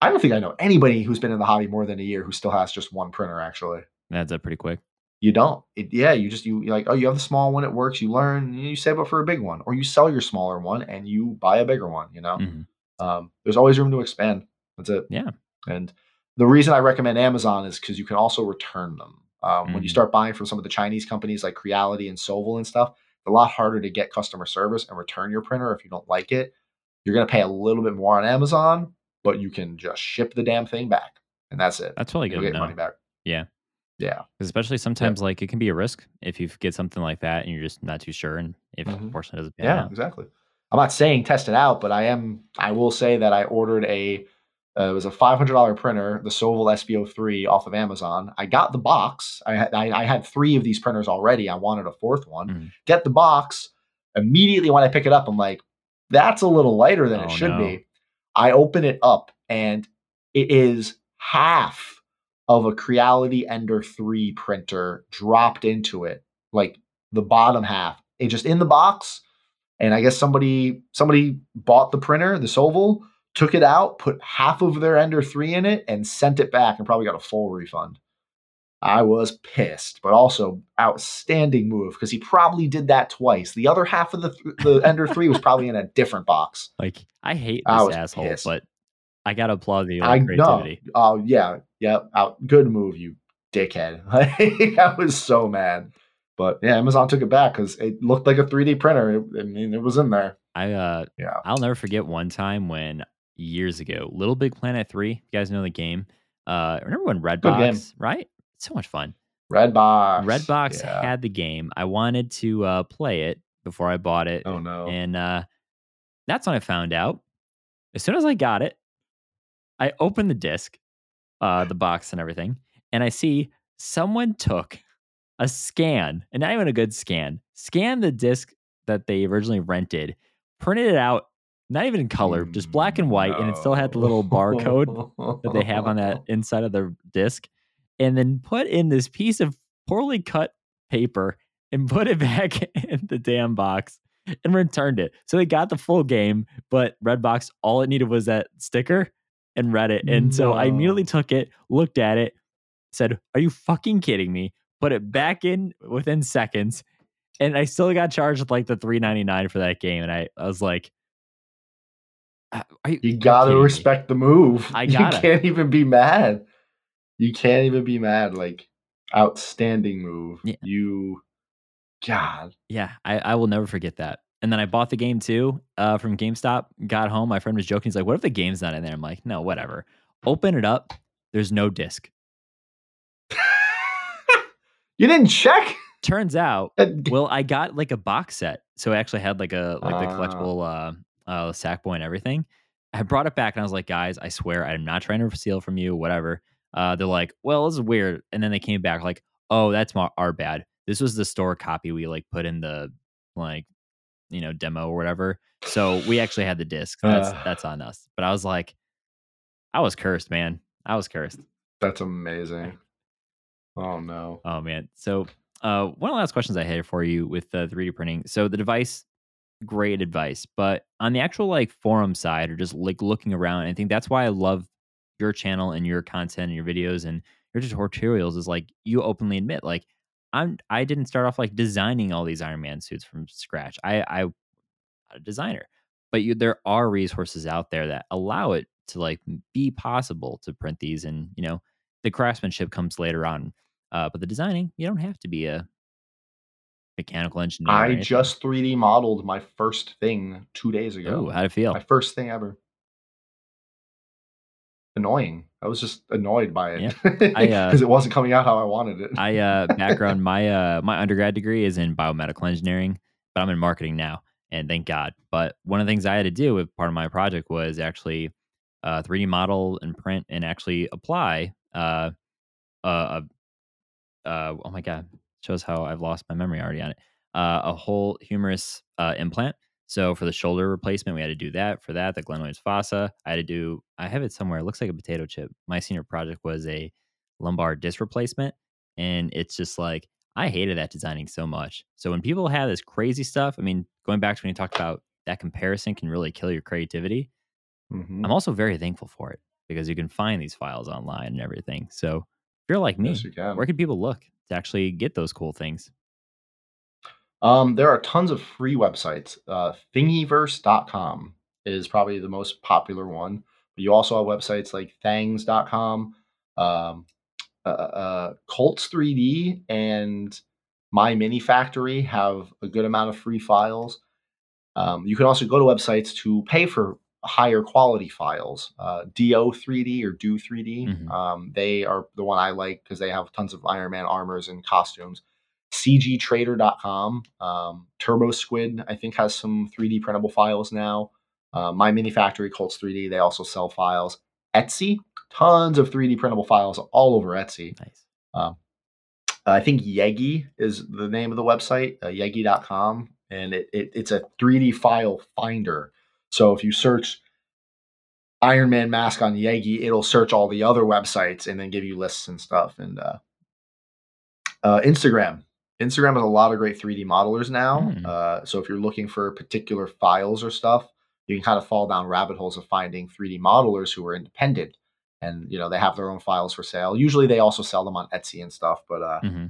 I don't think I know anybody who's been in the hobby more than a year who still has just one printer. Actually, Adds up pretty quick. you don't. It, yeah, you just you like, oh, you have the small one, it works. You learn, and you save up for a big one, or you sell your smaller one and you buy a bigger one. You know, Mhm. um, there's always room to expand. That's it. Yeah. And the reason I recommend Amazon is because you can also return them. Um, When you Mhm. start buying from some of the Chinese companies like Creality and Sovol and stuff, it's a lot harder to get customer service and return your printer if you don't like it. You're going to pay a little bit more on Amazon, but you can just ship the damn thing back, and that's it. That's really good get to your know. money back. Yeah. Yeah. Especially sometimes, like it can be a risk if you get something like that and you're just not too sure, and if Mhm. unfortunately it doesn't Yeah, out. exactly. I'm not saying test it out, but I am. I will say that I ordered a. Uh, it was a five hundred dollar printer, the Sovol SV03 off of Amazon. I got the box. I had I, I had three of these printers already. I wanted a fourth one. Mhm. Get the box. Immediately when I pick it up, I'm like, that's a little lighter than Oh, it should no. be. I open it up and it is half of a Creality Ender 3 printer dropped into it, like the bottom half. It just in the box. And I guess somebody somebody bought the printer, the Sovol, took it out, put half of their Ender 3 in it, and sent it back and probably got a full refund. I was pissed, but also outstanding move because he probably did that twice. The other half of the th- the Ender 3 was probably in a different box. [laughs] Like I hate I this was asshole, pissed. but I gotta applaud the I uh, know. creativity. Oh yeah, yeah. Out, good move, you dickhead. [laughs] Like, I was so mad, but yeah, Amazon took it back because it looked like a 3D printer. It- I mean, it was in there. I uh, Yeah. I'll never forget one time when years ago, Little Big Planet Three. You guys know the game. Uh, remember when. Redbox? Right, so much fun. Redbox. Redbox Yeah. had the game. I wanted to uh, play it before I bought it, Oh no. and uh, that's when I found out. As soon as I got it, I opened the disc, uh, the box, and everything, and I see someone took a scan, and not even a good scan, scanned the disc that they originally rented, printed it out, not even in color, just black and white, and it still had the little barcode that they have on that [laughs] inside of the disc, and then put in this piece of poorly cut paper and put it [laughs] back in the damn box and returned it. So they got the full game, but Redbox, all it needed was that sticker and read it. And so I immediately took it, looked at it, said, Are you fucking kidding me? Put it back in within seconds. And I still got charged with like the three ninety nine for that game. And I, I was like, "Uh, are you, You gotta kidding me." respect the move. I [laughs] You gotta. can't even be mad. You can't even be mad. Like outstanding move. Yeah. You, God. Yeah, I, I will never forget that. And then I bought the game too uh, from GameStop. Got home, my friend was joking. He's like, "What if the game's not in there?" I'm like, "No, whatever." Open it up. There's no disc. [laughs] you didn't check. Turns out, well, I got like a box set, so I actually had like a like the Ah. collectible uh, uh, Sackboy and everything. I brought it back and I was like, "Guys, I swear I'm not trying to steal from you. Whatever." Uh, they're like, "Well, this is weird," and then they came back like, "Oh, that's my, our bad. This was the store copy we like put in the like you know demo or whatever. So we actually had the disc. That's Uh. that's on us. But I was like, I was cursed, man. I was cursed. That's amazing. Oh no. Oh man. So uh, one of the last questions I had for you with the 3D printing. So the device, great advice, but on the actual like forum side or just like looking around, I think that's why I love your channel and your content and your videos and your tutorials is like you openly admit like I'm I didn't start off like designing all these Iron Man suits from scratch. I I a designer. But you, there are resources out there that allow it to like be possible to print these and you know the craftsmanship comes later on uh, but the designing you don't have to be a mechanical engineer I just 3D modeled my first thing two days ago. Ooh, how'd it feel My first thing ever. Annoying. I was just annoyed by it [laughs] I, uh, because it wasn't coming out how I wanted it. I uh background [laughs] my uh my undergrad degree is in biomedical engineering, but I'm in marketing now, and thank God. But one of the things I had to do with part of my project was actually uh 3D model and print and actually apply uh uh, uh, uh oh my god shows how I've lost my memory already on it. Uh, a whole humerus uh, implant. So for the shoulder replacement, we had to do that. For that, the glenoid fossa, I had to do. I have it somewhere. It looks like a potato chip. My senior project was a lumbar disc replacement, and it's just like I hated that designing so much. So when people have this crazy stuff, I mean, going back to when you talked about that comparison can really kill your creativity. Mhm. I'm also very thankful for it because you can find these files online and everything. So you're like me, Yes, you can. where can people look to actually get those cool things? Um, there are tons of free websites. Uh, Thingiverse.com is probably the most popular one. But you also have websites like Thangs.com, um, uh, uh, Cults 3D, and My Mini Factory have a good amount of free files. Um, you can also go to websites to pay for higher quality files. Uh, Do3D or Do 3D, Mhm. um, they are the one I like because they have tons of Iron Man armors and costumes. CGTrader.com, um, Turbo Squid, I think has some 3D printable files now. Uh, My Mini Factory, Cults 3D, they also sell files. Etsy, tons of 3D printable files all over Etsy. Nice. I think Yeggi is the name of the website, uh, yeggi.com, and it, it, it's a 3D file finder. So if you search Iron Man mask on Yeggi, it'll search all the other websites and then give you lists and stuff. And uh, uh, Instagram. Instagram has a lot of great 3D modelers now. Hmm. Uh, so if you're looking for particular files or stuff, you can kind of fall down rabbit holes of finding 3D modelers who are independent and you know they have their own files for sale. Usually they also sell them on Etsy and stuff, but uh, hmm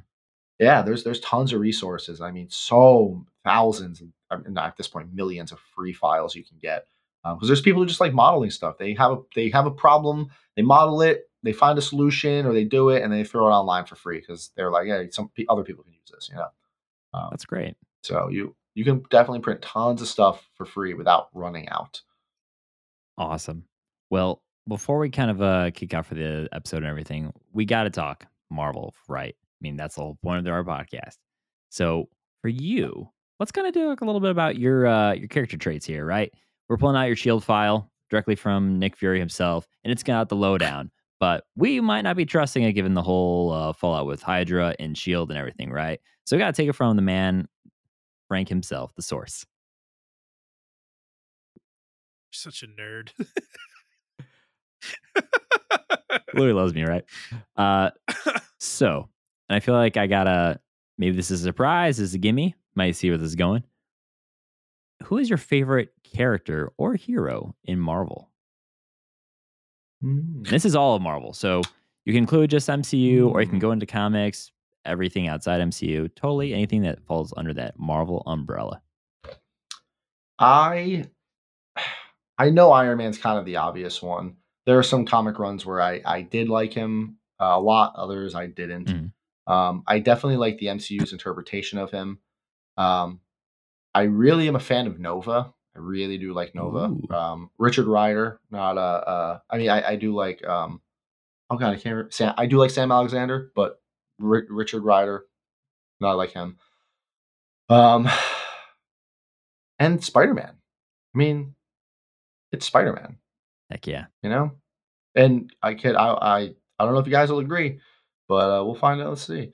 yeah, there's there's tons of resources. I mean, so thousands, not at this point, millions of free files you can get because there's people who just like modeling stuff. They have a they have a problem, they model it, they find a solution, or they do it and they throw it online for free because they're like, hey, some pe- other people can use this, you know. Um, That's great. so you you can definitely print tons of stuff for free without running out. Awesome. Well, before we kind of uh, kick out for the episode and everything, we got to talk Marvel, right? I mean, that's the whole point of our podcast. So for you, let's kind of talk a little bit about your uh, your character traits here, right? We're pulling out your shield file directly from Nick Fury himself, and it's got the lowdown. But we might not be trusting it given the whole uh, fallout with Hydra and Shield and everything, right? So we got to take it from the man, Frank himself, the source. You're Such a nerd. Louis [laughs] loves me, right? Uh, so, and I feel like I gotta maybe this is a surprise, this is a gimme. Might see where this is going. Who is your favorite character or hero in Marvel? This is all of Marvel, so you can include just MCU, or you can Hmm. go into comics, everything outside MCU, totally anything that falls under that Marvel umbrella. I I know Iron Man's kind of the obvious one. There are some comic runs where I I did like him uh, a lot, others I didn't. Mhm. Um, I definitely like the MCU's interpretation of him. Um, I really am a fan of Nova. I really do like Nova. Um, Richard Rider, not a. Uh, I mean, I, I do like. Um, oh God, I can't. Remember, Sam, I do like Sam Alexander, but Ri- Richard Rider, not like him. Um, [sighs] and Spider Man. I mean, it's Spider Man, Heck yeah. you know. And I could, I, I, I don't know if you guys will agree, but uh, we'll find out. Let's see.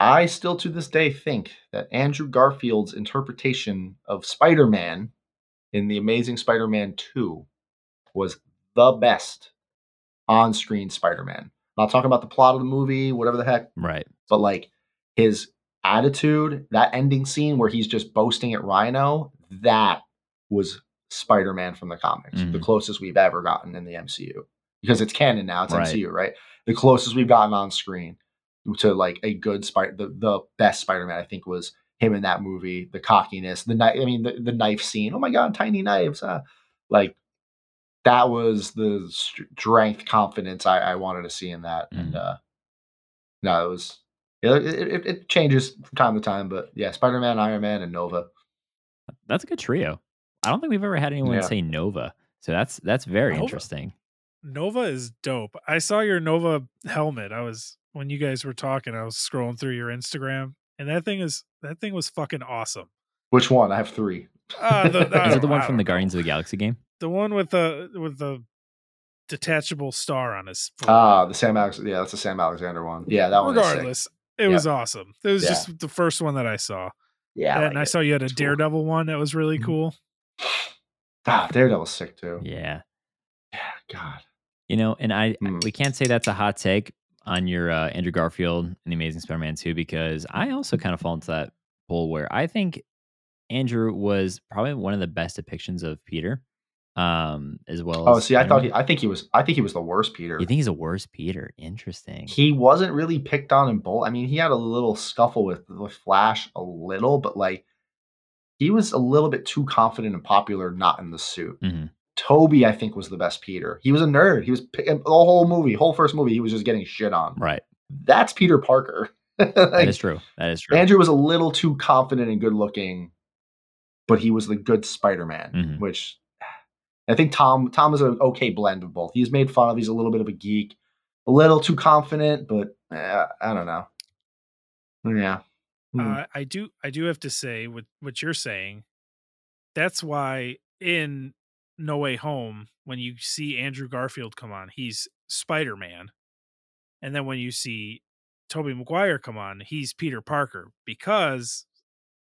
I still to this day think that Andrew Garfield's interpretation of Spider Man in The Amazing Spider Man 2 was the best on screen Spider Man. Not talking about the plot of the movie, whatever the heck, Right. but like his attitude, that ending scene where he's just boasting at Rhino, that was Spider Man from the comics, the Mhm. closest we've ever gotten in the MCU. Because it's canon now, it's Right. MCU, right? The closest we've gotten on screen to like a good Spider, the, the best Spider Man, I think, was him in that movie. The cockiness, the knife, I mean, the, the knife scene. Oh my God, tiny knives. Uh, like that was the strength, confidence I, I wanted to see in that. Mm. And uh, no, it was it, it, it, changes from time to time, but yeah, Spider Man, Iron Man, and Nova. That's a good trio. I don't think we've ever had anyone yeah. say Nova, so that's that's very Nova, interesting. Nova is dope. I saw your Nova helmet. I was when you guys were talking. I was scrolling through your Instagram, and that thing is that thing was fucking awesome. Which one? I have three. Uh, the, [laughs] is it the one from the Guardians of the Galaxy game? The one with the with the detachable star on his. Ah, the Sam Alex. Yeah, that's the Sam Alexander one. Yeah, that one. Regardless, it was awesome. It was yeah. just the first one that I saw. Yeah, and, like I saw you had a Daredevil cool. one that was really mm-hmm. cool. Ah, Daredevil's sick too. Yeah. Yeah. God. You know, and I mm. we can't say that's a hot take on your uh, Andrew Garfield and the Amazing Spider-Man 2 because I also kind of fall into that pool where I think Andrew was probably one of the best depictions of Peter um as well oh see i thought he i think he was i think he was the worst peter. You think he's the worst peter? Interesting. He wasn't really picked on in both i mean he had a little scuffle with with flash a little but like he was a little bit too confident and popular not in the suit. Mm-hmm. Tobey i think was the best peter he was a nerd he was the whole movie whole first movie he was just getting shit on right that's peter parker [laughs] like, that is true that is true andrew was a little too confident and good looking but he was the good spider-man mm-hmm. which I think Tom Tom is an okay blend of both. He's made fun of. He's a little bit of a geek, a little too confident, but eh, I don't know. Yeah, hmm. uh, I do. I do have to say what what you're saying. That's why in No Way Home, when you see Andrew Garfield come on, he's Spider Man, and then when you see Tobey Maguire come on, he's Peter Parker because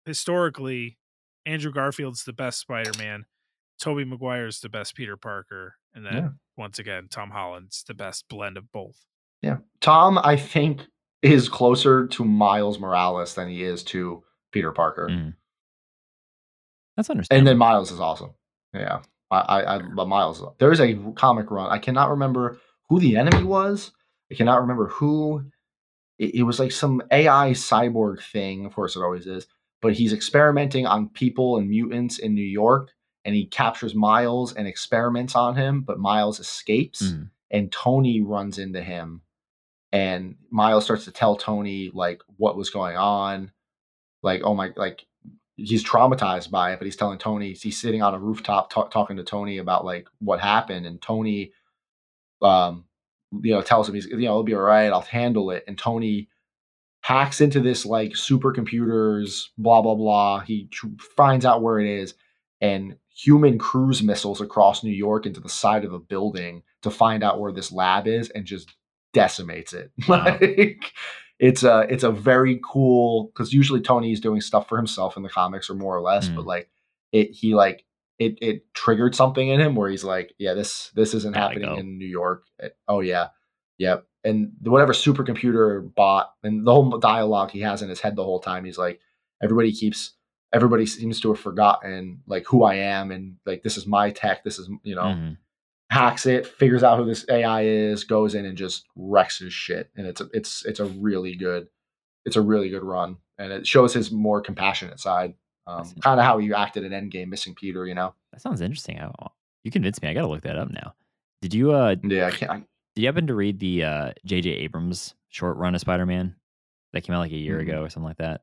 historically Andrew Garfield's the best Spider Man Tobey Maguire's the best Peter Parker, and then yeah. once again Tom Holland's the best blend of both. Yeah, Tom, I think is closer to Miles Morales than he is to Peter Parker. Mm. That's understandable. And then Miles is awesome. Yeah, I, I, but Miles. There is a comic run. I cannot remember who the enemy was. I cannot remember who. It, it was like some AI cyborg thing. Of course, it always is. But he's experimenting on people and mutants in New York and he captures Miles and experiments on him, but Miles escapes mm. and Tony runs into him and Miles starts to tell Tony like what was going on. Like, oh my, like he's traumatized by it, but he's telling Tony, he's sitting on a rooftop t- talking to Tony about like what happened. And Tony, um, you know, tells him he's, you know, it'll be all right. I'll handle it. And Tony hacks into this like supercomputers, blah, blah, blah. He tr- finds out where it is and human cruise missiles across New York into the side of a building to find out where this lab is and just decimates it. [laughs] Wow. like it's a it's a very cool because usually Tony is doing stuff for himself in the comics or more or less, mm. but like it he like it it triggered something in him where he's like, yeah, this this isn't Gotta happening go. in New York. It, eh, oh yeah, yep. And whatever supercomputer bot and the whole dialogue he has in his head the whole time, he's like, everybody keeps everybody seems to have forgotten like who I am and like this is my tech. This is you know mm-hmm. Hacks it, figures out who this AI is, goes in and just wrecks his shit. And it's a, it's it's a really good it's a really good run, and it shows his more compassionate side. Um, kind of how he acted in Endgame, missing Peter. You know, that sounds interesting. I, you convinced me. I got to look that up now. Did you? uh Yeah, I can't. I, did you happen to read the uh J.J. Abrams short run of Spider Man that came out like a year mm-hmm. ago or something like that?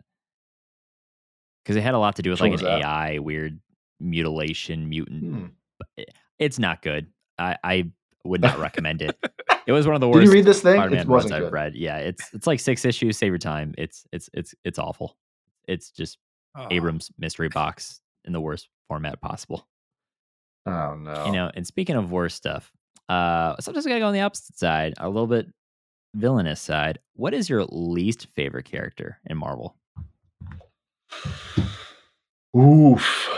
because it had a lot to do with like an that? AI weird mutilation mutant. Hmm. It's not good. I, I would [laughs] not recommend it. It was one of the worst. Did you read this thing? Spider-Man it wasn't I've read. Yeah, it's it's like six issues. Save your time. It's it's it's it's awful. It's just oh. Abrams mystery box in the worst format possible. Oh no! You know, and speaking of worse stuff, uh, sometimes we gotta go on the opposite side, a little bit villainous side. What is your least favorite character in Marvel? Oof.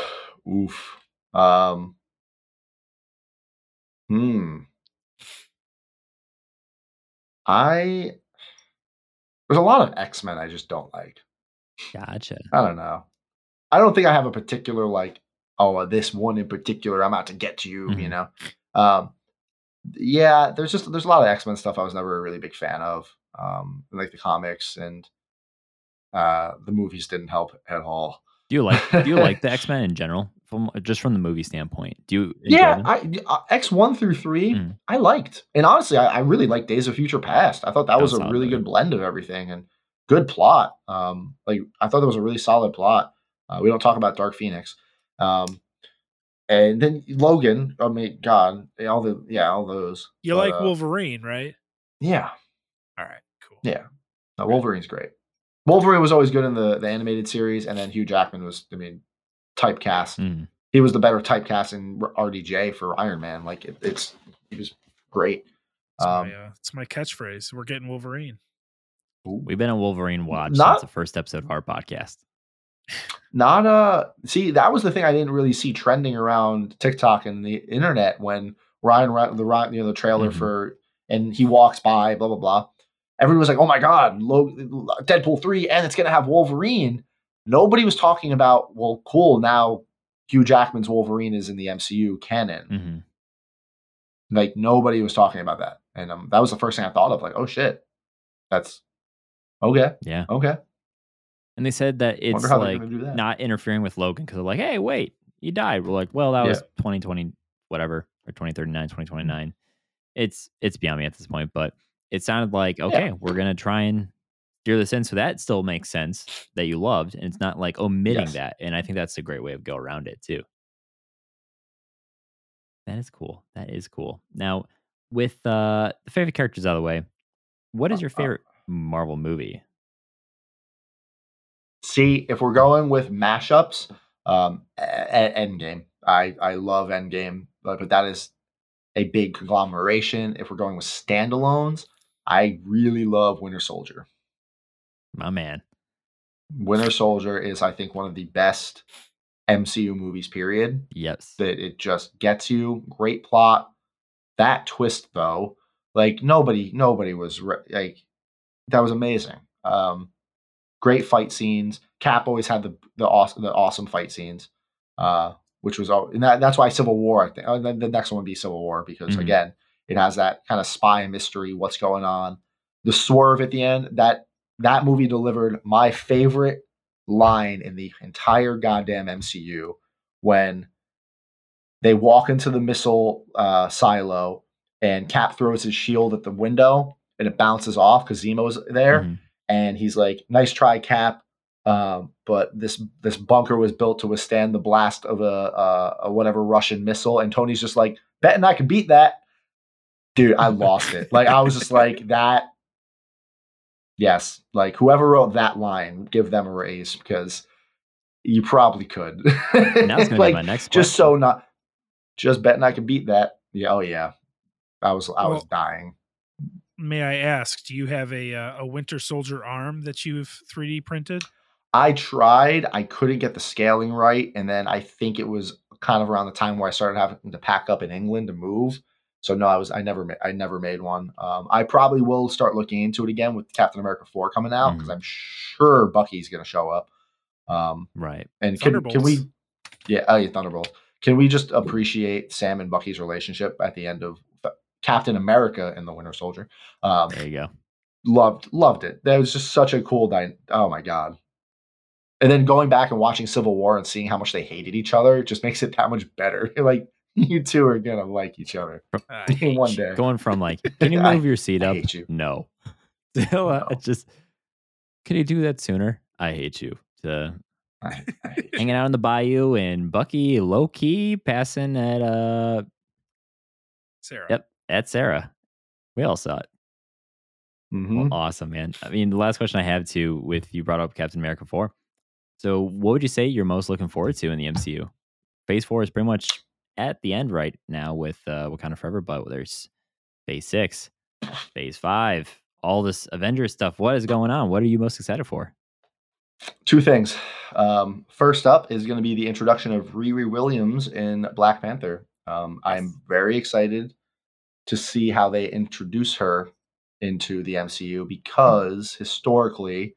Oof. Um, hmm. I there's a lot of X Men I just don't like. Gotcha. I don't know. I don't think I have a particular like oh this one in particular I'm out to get you. Mm-hmm. You know. Um, yeah, there's just there's a lot of X Men stuff I was never a really big fan of. Um, like the comics and uh, the movies didn't help at all. Do you like do you like the X Men in general from just from the movie standpoint? Do you? enjoy Yeah, them? I, uh, X one through three, Mm. I liked, and honestly, I, I really liked Days of Future Past. I thought that That was was a really good blend of everything and good plot. Um, like I thought that was a really solid plot. Uh, we don't talk about Dark Phoenix, um, and then Logan. I mean, God, all the yeah, all those. You But, like uh, Wolverine, right? Yeah, All right, cool. yeah. No, Wolverine's great. Wolverine was always good in the the animated series, and then Hugh Jackman was, I mean, typecast. Mhm. He was the better typecast in RDJ for Iron Man. Like it, it's he was great. It's, Um, my, uh, it's my catchphrase. We're getting Wolverine. We've been on Wolverine watch Not- since the first episode of our podcast. Not uh see that was the thing I didn't really see trending around TikTok and the internet when Ryan the Ryan you know the trailer Mhm. for and he walks by blah blah blah. Everyone was like, "Oh my god, Deadpool 3 and it's going to have Wolverine." Nobody was talking about, "Well, cool, now Hugh Jackman's Wolverine is in the MCU canon." hmm Like nobody was talking about that. And um, that was the first thing I thought of like, "Oh shit. That's okay. Yeah, Okay. and they said that it's Wonder how they're like going to do that." not interfering with Logan because they're like, hey, wait, he died. We're like, well, that Yeah. was 2020, whatever, or 2039, 2029. It's it's beyond me at this point, but it sounded like okay, we're gonna try and steer this in, so that still makes sense that you loved, and it's not like omitting Yes. that. And I think that's a great way of go around it too. That is cool. That is cool. Now, with uh the favorite characters out of the way, what is Uh, your uh, favorite Marvel movie? See, if we're going with mashups, um, Endgame. I I love Endgame, but, but that is a big conglomeration. If we're going with standalones, I really love Winter Soldier. My man. Winter Soldier is, I think, one of the best MCU movies. Period. Yes. That it just gets you great plot. That twist, though, like nobody, nobody was re- like that was amazing. Um, great fight scenes. Cap always had the the awesome the awesome fight scenes, uh, which was all, and that, that's why Civil War. I think oh, then the next one would be Civil War because Mhm. again, it has that kind of spy mystery. What's going on? The swerve at the end. That that movie delivered my favorite line in the entire goddamn MCU when they walk into the missile uh, silo and Cap throws his shield at the window and it bounces off because Zemo's there Mhm. and he's like, "Nice try, Cap." Um, but this this bunker was built to withstand the blast of a, a, a whatever Russian missile, and Tony's just like, "Betting I can beat that." Dude, I lost it. Like I was just like [laughs] that. Yes, like whoever wrote that line, give them a raise because you probably could. Now it's gonna [laughs] like be my next just question. so not just betting I can beat that. Yeah, oh yeah. I was I was dying. May I ask, do you have a uh, a Winter Soldier arm that you've 3D printed? I tried. I couldn't get the scaling right, and then I think it was kind of around the time where I started having to pack up in England to move. So no, I was I never ma- I never made one. Um, I probably will start looking into it again with Captain America four coming out because Mhm. I'm sure Bucky's going to show up. Um, Right. and can, can we? Yeah, oh yeah, Thunderbolt. Can we just appreciate Sam and Bucky's relationship at the end of Captain America and the Winter Soldier? Um, There you go. loved loved it. That was just such a cool dy- Oh my god! And then going back and watching Civil War and seeing how much they hated each other just makes it that much better. You're [laughs] like you two are gonna like each other [laughs] I in hate one you. day. Going from like, [laughs] can you I- move your seat I up? hate you. No. [laughs] To, uh, No. Just, can you do that sooner? I hate you. To I, I hate you. hanging out in the bayou and Bucky low key passing at uh Sarah. yep at Sarah. We all saw it. Mhm. Awesome, man. I mean, the last question I have too, with you brought up Captain America four. So, what would you say you're most looking forward to in the MCU? Phase four is pretty much at the end right now with uh, Wakanda kind of Forever, but there's Phase six, Phase five, all this Avengers stuff. What is going on? What are you most excited for? Two things. Um, first up is going to be the introduction of Riri Williams in Black Panther. Um, I'm very excited to see how they introduce her into the MCU because historically,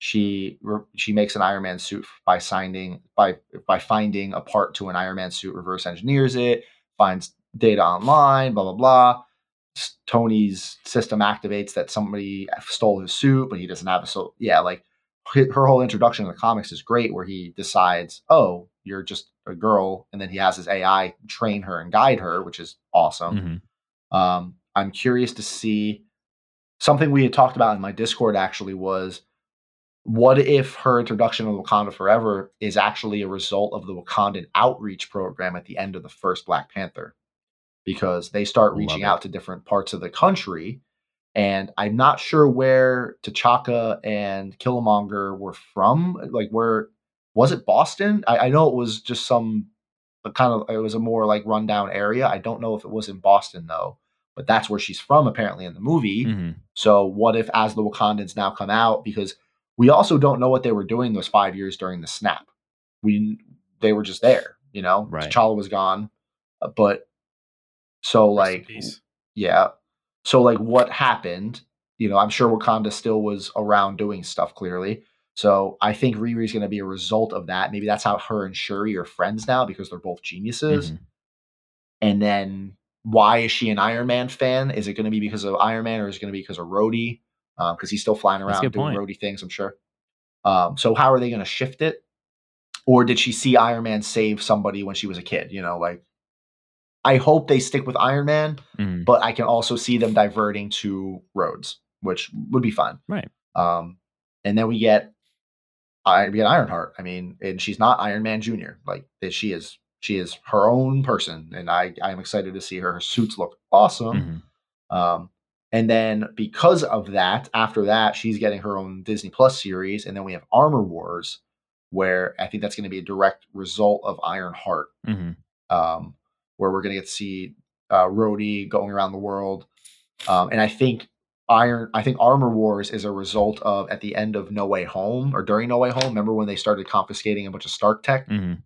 she she makes an Iron Man suit by signing by by finding a part to an Iron Man suit, reverse engineers it, finds data online, blah blah blah. Tony's system activates that somebody stole his suit, but he doesn't have a so yeah like her whole introduction to the comics is great where he decides oh you're just a girl, and then he has his AI train her and guide her, which is awesome. Mhm. Um, I'm curious to see something we had talked about in my Discord actually was what if her introduction of Wakanda Forever is actually a result of the Wakandan outreach program at the end of the first Black Panther? Because they start reaching out to different parts of the country. And I'm not sure where T'Chaka and Killmonger were from. Like, where was it Boston? I, I know it was just some a kind of, it was a more like rundown area. I don't know if it was in Boston though, but that's where she's from apparently in the movie. Mhm. So what if as the Wakandans now come out because we also don't know what they were doing those 5 years during the snap. We they were just there, you know. Right. T'Challa was gone, uh, but so Rest like yeah. So like what happened, you know, I'm sure Wakanda still was around doing stuff clearly. So I think Riri's going to be a result of that. Maybe that's how her and Shuri are friends now because they're both geniuses. Mhm. And then why is she an Iron Man fan? Is it going to be because of Iron Man or is it going to be because of Rhodey? Because he's still flying around doing point. Rhodey things, I'm sure. Um, so how are they going to shift it? Or did she see Iron Man save somebody when she was a kid? You know, like I hope they stick with Iron Man, Mhm. but I can also see them diverting to Rhodes, which would be fun. Right. Um, and then we get I we get Ironheart. I mean, and she's not Iron Man Junior. Like that she is she is her own person, and I I'm excited to see her. Her suits look awesome. Mhm. Um, and then because of that, after that, she's getting her own Disney Plus series, and then we have Armor Wars, where I think that's going to be a direct result of Ironheart Mhm. um, where we're going to get to see uh, Rhodey going around the world. Um, and I think Iron, I think Armor Wars is a result of at the end of No Way Home or during No Way Home. Remember when they started confiscating a bunch of Stark tech Mhm.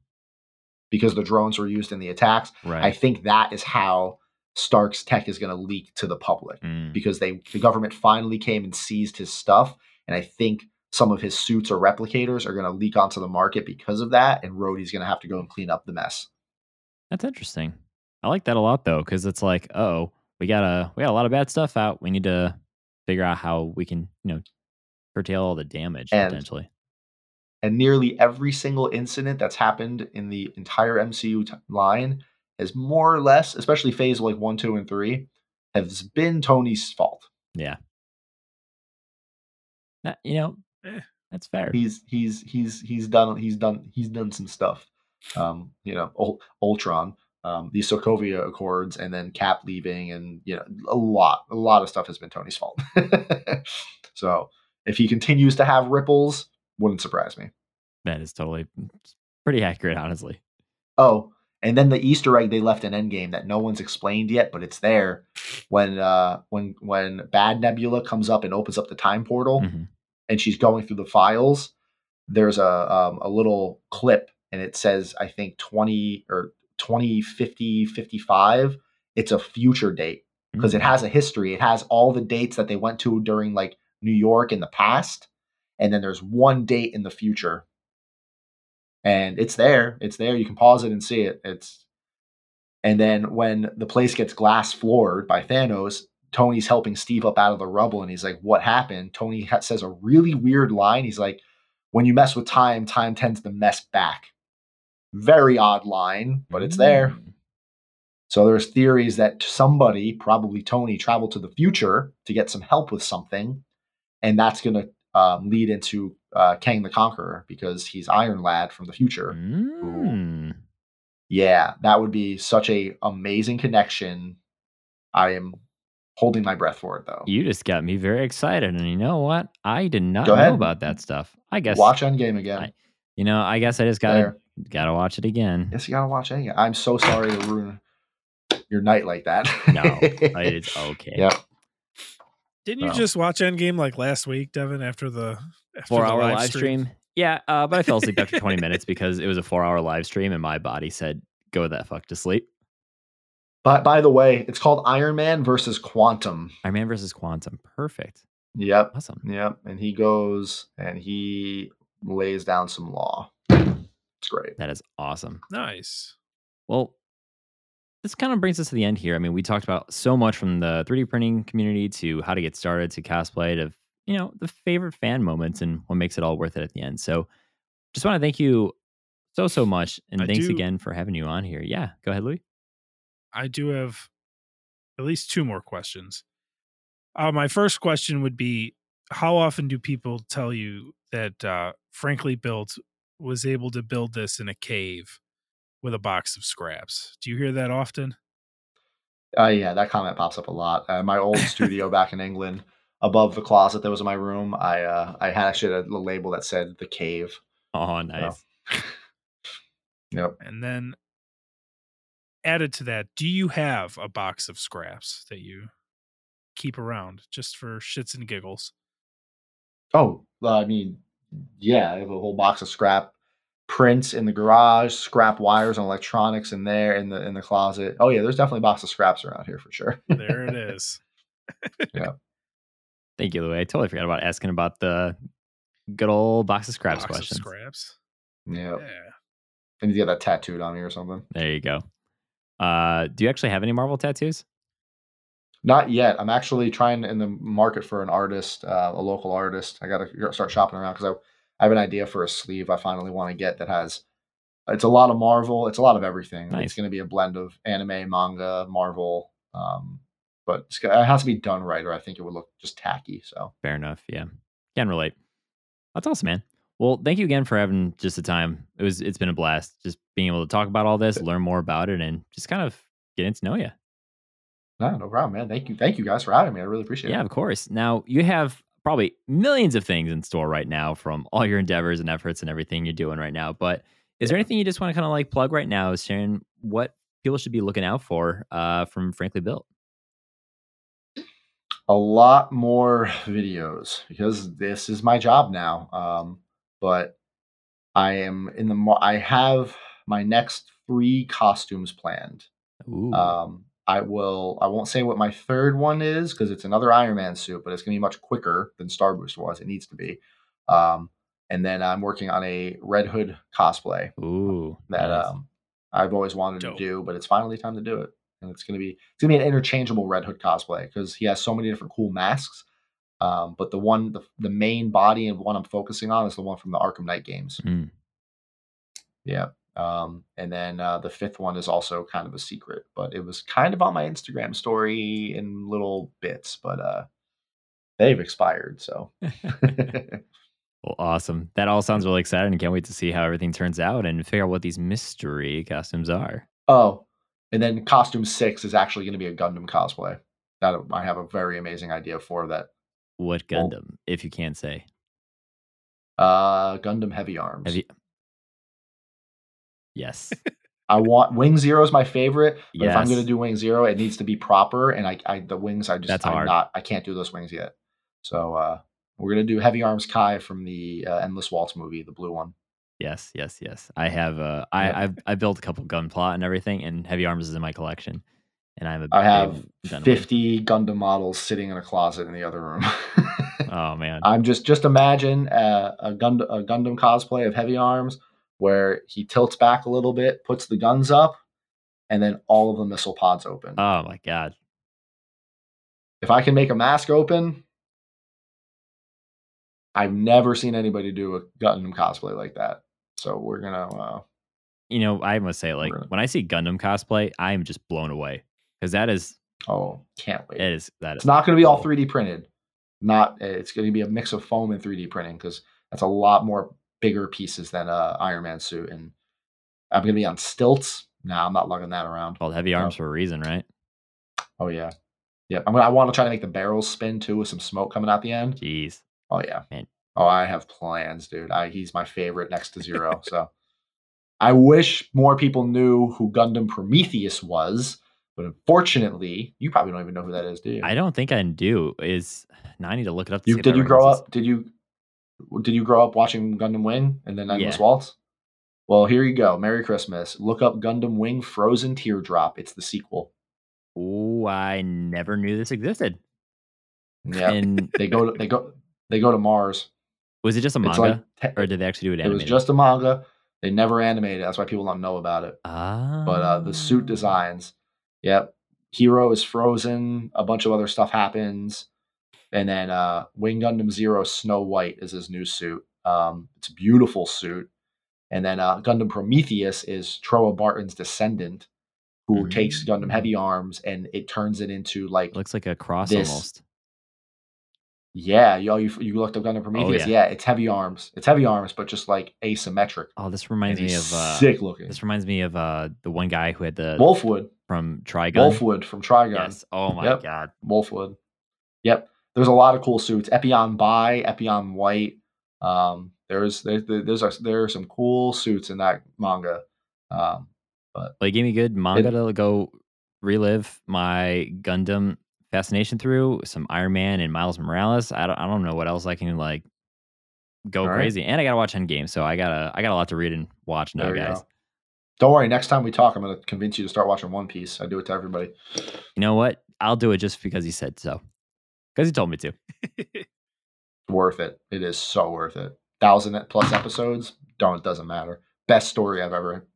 because the drones were used in the attacks? I think that is how Stark's tech is going to leak to the public Mm. because they the government finally came and seized his stuff. And I think some of his suits or replicators are going to leak onto the market because of that. And Rhodey's going to have to go and clean up the mess. That's interesting. I like that a lot though, because it's like, oh, we got a we got a lot of bad stuff out. We need to figure out how we can, you know, curtail all the damage And- potentially. and nearly every single incident that's happened in the entire MCU t- line has more or less, especially phase like one, two, and three, has been Tony's fault. Yeah. That, you know, Eh. that's fair. He's he's he's he's done he's done he's done some stuff. Um, you know, Ul- Ultron, um, the Sokovia Accords, and then Cap leaving, and you know, a lot a lot of stuff has been Tony's fault. [laughs] so if he continues to have ripples, wouldn't surprise me. That is totally pretty accurate, honestly. Oh, and then the Easter egg they left in Endgame that no one's explained yet, but it's there when uh when when Bad Nebula comes up and opens up the time portal Mhm. and she's going through the files. There's a um, a little clip and it says I think 20 or 20 50 55. It's a future date because it Mm. has a history. It has all the dates that they went to during like New York in the past, and then there's one date in the future. And it's there. It's there. You can pause it and see it. It's and then when the place gets glass floored by Thanos, Tony's helping Steve up out of the rubble, and he's like, "What happened?" Tony ha- says a really weird line. He's like, "When you mess with time, time tends to mess back." Very odd line, but it's there. Mm. So there's theories that somebody, probably Tony, traveled to the future to get some help with something, and that's going to um, lead into uh, Kang the Conqueror because he's Iron Lad from the future. Mm. Yeah, that would be such a amazing connection. I am holding my breath for it though. You just got me very excited, and you know what? I did not Go know ahead. about that stuff. I guess Watch Endgame again. I- you know. I guess I just gotta There. gotta watch it again. Yes, you gotta watch Endgame. I'm so sorry to ruin your night like that. No, [laughs] it's okay. yeah. Didn't you No. just watch Endgame like last week, Devin? After the after Four the hour live stream. Yeah, uh, but I fell asleep after 20 [laughs] minutes because it was a four hour live stream, and my body said, "Go that fuck to sleep." But by the way, it's called Iron Man versus Quantum. Iron Man versus Quantum. Perfect. Yep. Awesome. Yep. And he goes and he lays down some law. It's great. That is awesome. Nice. Well, this kind of brings us to the end here. I mean, we talked about so much from the 3D printing community to how to get started to cosplay to, you know, the favorite fan moments and what makes it all worth it at the end. So just want to thank you so so much, and I thanks do- again for having you on here. Yeah, go ahead, Louis. I do have at least two more questions. Uh, my first question would be How often do people tell you that uh, Frankly Built was able to build this in a cave with a box of scraps? Do you hear that often? Uh, yeah, that comment pops up a lot. Uh, my old studio back in England, above the closet that was in my room, I uh, I had actually had a little label that said the cave. Oh, nice. [laughs] Yep. And then added to that, do you have a box of scraps that you keep around just for shits and giggles? Oh, uh, I mean, yeah, I have a whole box of scrap prints in the garage, scrap wires and electronics in there in the in the closet. Oh yeah, there's definitely a box of scraps around here for sure. There it [laughs] is. yeah. Thank you, Louis. I totally forgot about asking about the good old box of scraps box questions. of scraps. yeah. Yeah. I need to get that tattooed on me or something. There you go. Uh, do you actually have any Marvel tattoos? Not yet. I'm actually trying in the market for an artist, uh, a local artist. I got to start shopping around because I, I have an idea for a sleeve I finally want to get that has. It's a lot of Marvel. It's a lot of everything. Nice. It's going to be a blend of anime, manga, Marvel. Um, but it has to be done right, or I think it would look just tacky. So Fair enough. Yeah, can relate. That's awesome, man. Well, thank you again for having just the time. It was it's been a blast just being able to talk about all this, learn more about it, and just kind of getting to know you. no, no problem, man. Thank you, thank you guys for having me. I really appreciate Yeah, it. Yeah, of course. Now you have probably millions of things in store right now from all your endeavors and efforts and everything you're doing right now. But is there anything you just want to kind of like plug right now? Is sharing what people should be looking out for uh, from Frankly Built? a lot more videos because this is my job now. Um, but I am in the. mar- I have my next three costumes planned. Ooh, Um, I will. I won't say what my third one is because it's another Iron Man suit, but it's gonna be much quicker than Star Boost was. It needs to be. Um, and then I'm working on a Red Hood cosplay ooh, that nice. um, I've always wanted Dope. to do, but it's finally time to do it. And it's gonna be it's gonna be an interchangeable Red Hood cosplay because he has so many different cool masks. Um, but the one, the, the main body and one I'm focusing on is the one from the Arkham Knight games. Mm. Yeah. Um, and then uh, the fifth one is also kind of a secret, but it was kind of on my Instagram story in little bits, but uh, they've expired. So [laughs] [laughs] Well, awesome. That all sounds really exciting. and Can't wait to see how everything turns out and figure out what these mystery costumes are. oh, and then costume six is actually going to be a Gundam cosplay that I have a very amazing idea for. That What Well- Gundam, if you can't say? uh, Gundam Heavy Arms. You? Yes. I want Wing Zero is my favorite, but if I'm going to do Wing Zero, it needs to be proper, and I, I the wings I just That's I'm hard. not I can't do those wings yet. So uh, we're gonna do Heavy Arms Kai from the uh, Endless Waltz movie, the blue one. Yes, yes, yes. I have. Uh, I Yep. I've I built a couple Gunpla and everything, and heavy arms is in my collection, and I'm a I have Gundam. 50 Gundam models sitting in a closet in the other room. [laughs] Oh man, I'm just just imagine uh, a Gund a Gundam cosplay of Heavy Arms where he tilts back a little bit, puts the guns up, and then all of the missile pods open. oh my god. if I can make a mask open, I've never seen anybody do a Gundam cosplay like that. So we're gonna. Uh, You know, I must say, like when I see Gundam cosplay, I am just blown away because that is oh, can't wait! it is that It's is not going to be all 3D printed. Not. It's going to be a mix of foam and 3D printing because that's a lot more bigger pieces than a Iron Man suit. And I'm going to be on stilts. Nah, I'm not lugging that around. called heavy arms for a reason, right? Oh yeah, yeah. I'm gonna, I want to try to make the barrels spin too with some smoke coming out the end. Jeez. Oh yeah. Man. Oh, I have plans, dude. I, he's my favorite next to Zero. so I wish more people knew who Gundam Prometheus was, but unfortunately, you probably don't even know who that is, do you? I don't think I do. Is [sighs] now I need to look it up. To you did you grow up? Did you did you grow up watching Gundam Wing and then Endless Yeah. Waltz? Well, here you go. Merry Christmas. Look up Gundam Wing Frozen Teardrop. It's the sequel. Oh, I never knew this existed. Yeah. And [laughs] they go to they go they go to Mars. was it just a manga, like te- or did they actually do it it was just a manga. They never animated. it. That's why people don't know about it. ah, but uh, the suit designs, yep. Heero is frozen. A bunch of other stuff happens, and then uh, Wing Gundam Zero Snow White is his new suit. Um, it's a beautiful suit. And then uh, Gundam Prometheus is Trowa Barton's descendant, who takes Gundam Mm. Heavy Arms and it turns it into like Looks like a cross This- almost. yeah, you you, you looked up Gundam Prometheus. Oh, yeah. yeah. it's Heavy Arms. It's Heavy Arms, but just like asymmetric. Oh, this reminds me of uh, sick looking. this reminds me of uh the one guy who had the Wolfwood, from Trigun. Wolfwood from Trigun. Yes. Oh my Yep. god. Wolfwood. Yep. There's a lot of cool suits. Epyon Bi, Epyon White. Um, there's there, there- there's a, there are some cool suits in that manga. Um, Well, you gave me good manga to go relive my Gundam fascination through. Some Iron Man and Miles Morales. I don't, I don't know what else I can like go All right. crazy. And I gotta watch Endgame, so I gotta I got a lot to read and watch now, guys. go. Don't worry. Next time we talk, I'm going to convince you to start watching One Piece. I do it to everybody. You know what? I'll do it just because he said so. Because he told me to. [laughs] Worth it. It is so worth it. Thousand plus episodes. Don't doesn't matter. Best story I've ever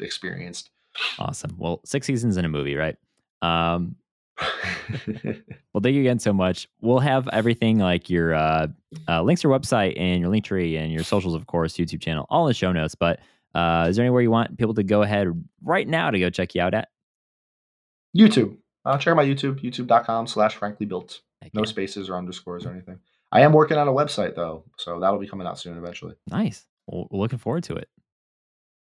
experienced. Awesome. Well, six seasons in a movie, right? Um, [laughs] well, thank you again so much. We'll have everything like your uh, uh, links to your website and your link tree and your socials, of course, YouTube channel, all in the show notes. But uh, is there anywhere you want people to go ahead right now to go check you out at? YouTube. Uh, check out my YouTube, youtube.com slash frankly built. Heck No yeah. spaces or underscores or anything. I am working on a website though, so that'll be coming out soon eventually. Nice. Well, we're looking forward to it.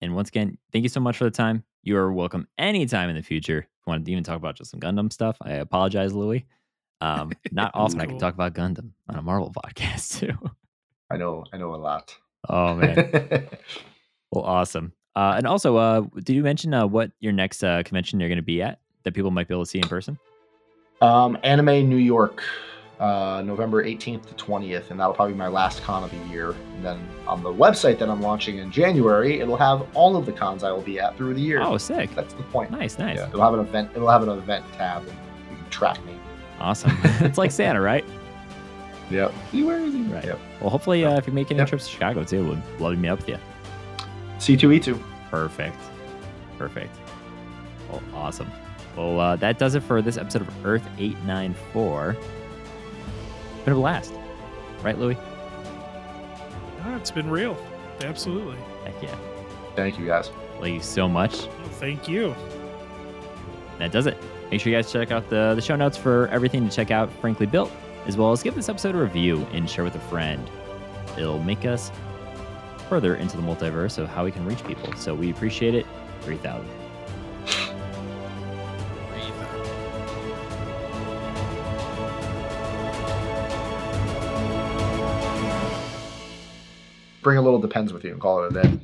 And once again, thank you so much for the time. You are welcome anytime in the future. If you want to even talk about just some Gundam stuff, I apologize, Louis. Um, [laughs] not often I can talk about Gundam on a Marvel [laughs] podcast too. I know, I know a lot. Oh man. [laughs] Well, awesome. Uh, and also, uh, did you mention uh, what your next uh, convention you're going to be at that people might be able to see in person? Um, Anime New York, uh, November 18th to 20th, and that'll probably be my last con of the year. And then on the website that I'm launching in January, it'll have all of the cons I will be at through the year. Oh, sick. That's the point. Nice, nice. Yeah, it'll have an event. It'll have an event tab, and you can track me. Awesome. [laughs] it's like Santa, right? Yep. See where is he? Right. Yep. Well, hopefully, uh, if you're making any Yep. trips to Chicago too, we'd love to meet up with you. C2E2. Perfect. Perfect. Well, awesome. Well, uh, that does it for this episode of Earth 894. It's Been a blast. Right, Louis? Ah, it's been real. Absolutely. Heck yeah. Thank you guys. Thank you so much. Well, thank you. that does it. Make sure you guys check out the, the show notes for everything to check out Frankly Built, as well as give this episode a review and share with a friend. It'll make us further into the multiverse of how we can reach people. So we appreciate it. 3000. Bring a little depends with you and call it a day.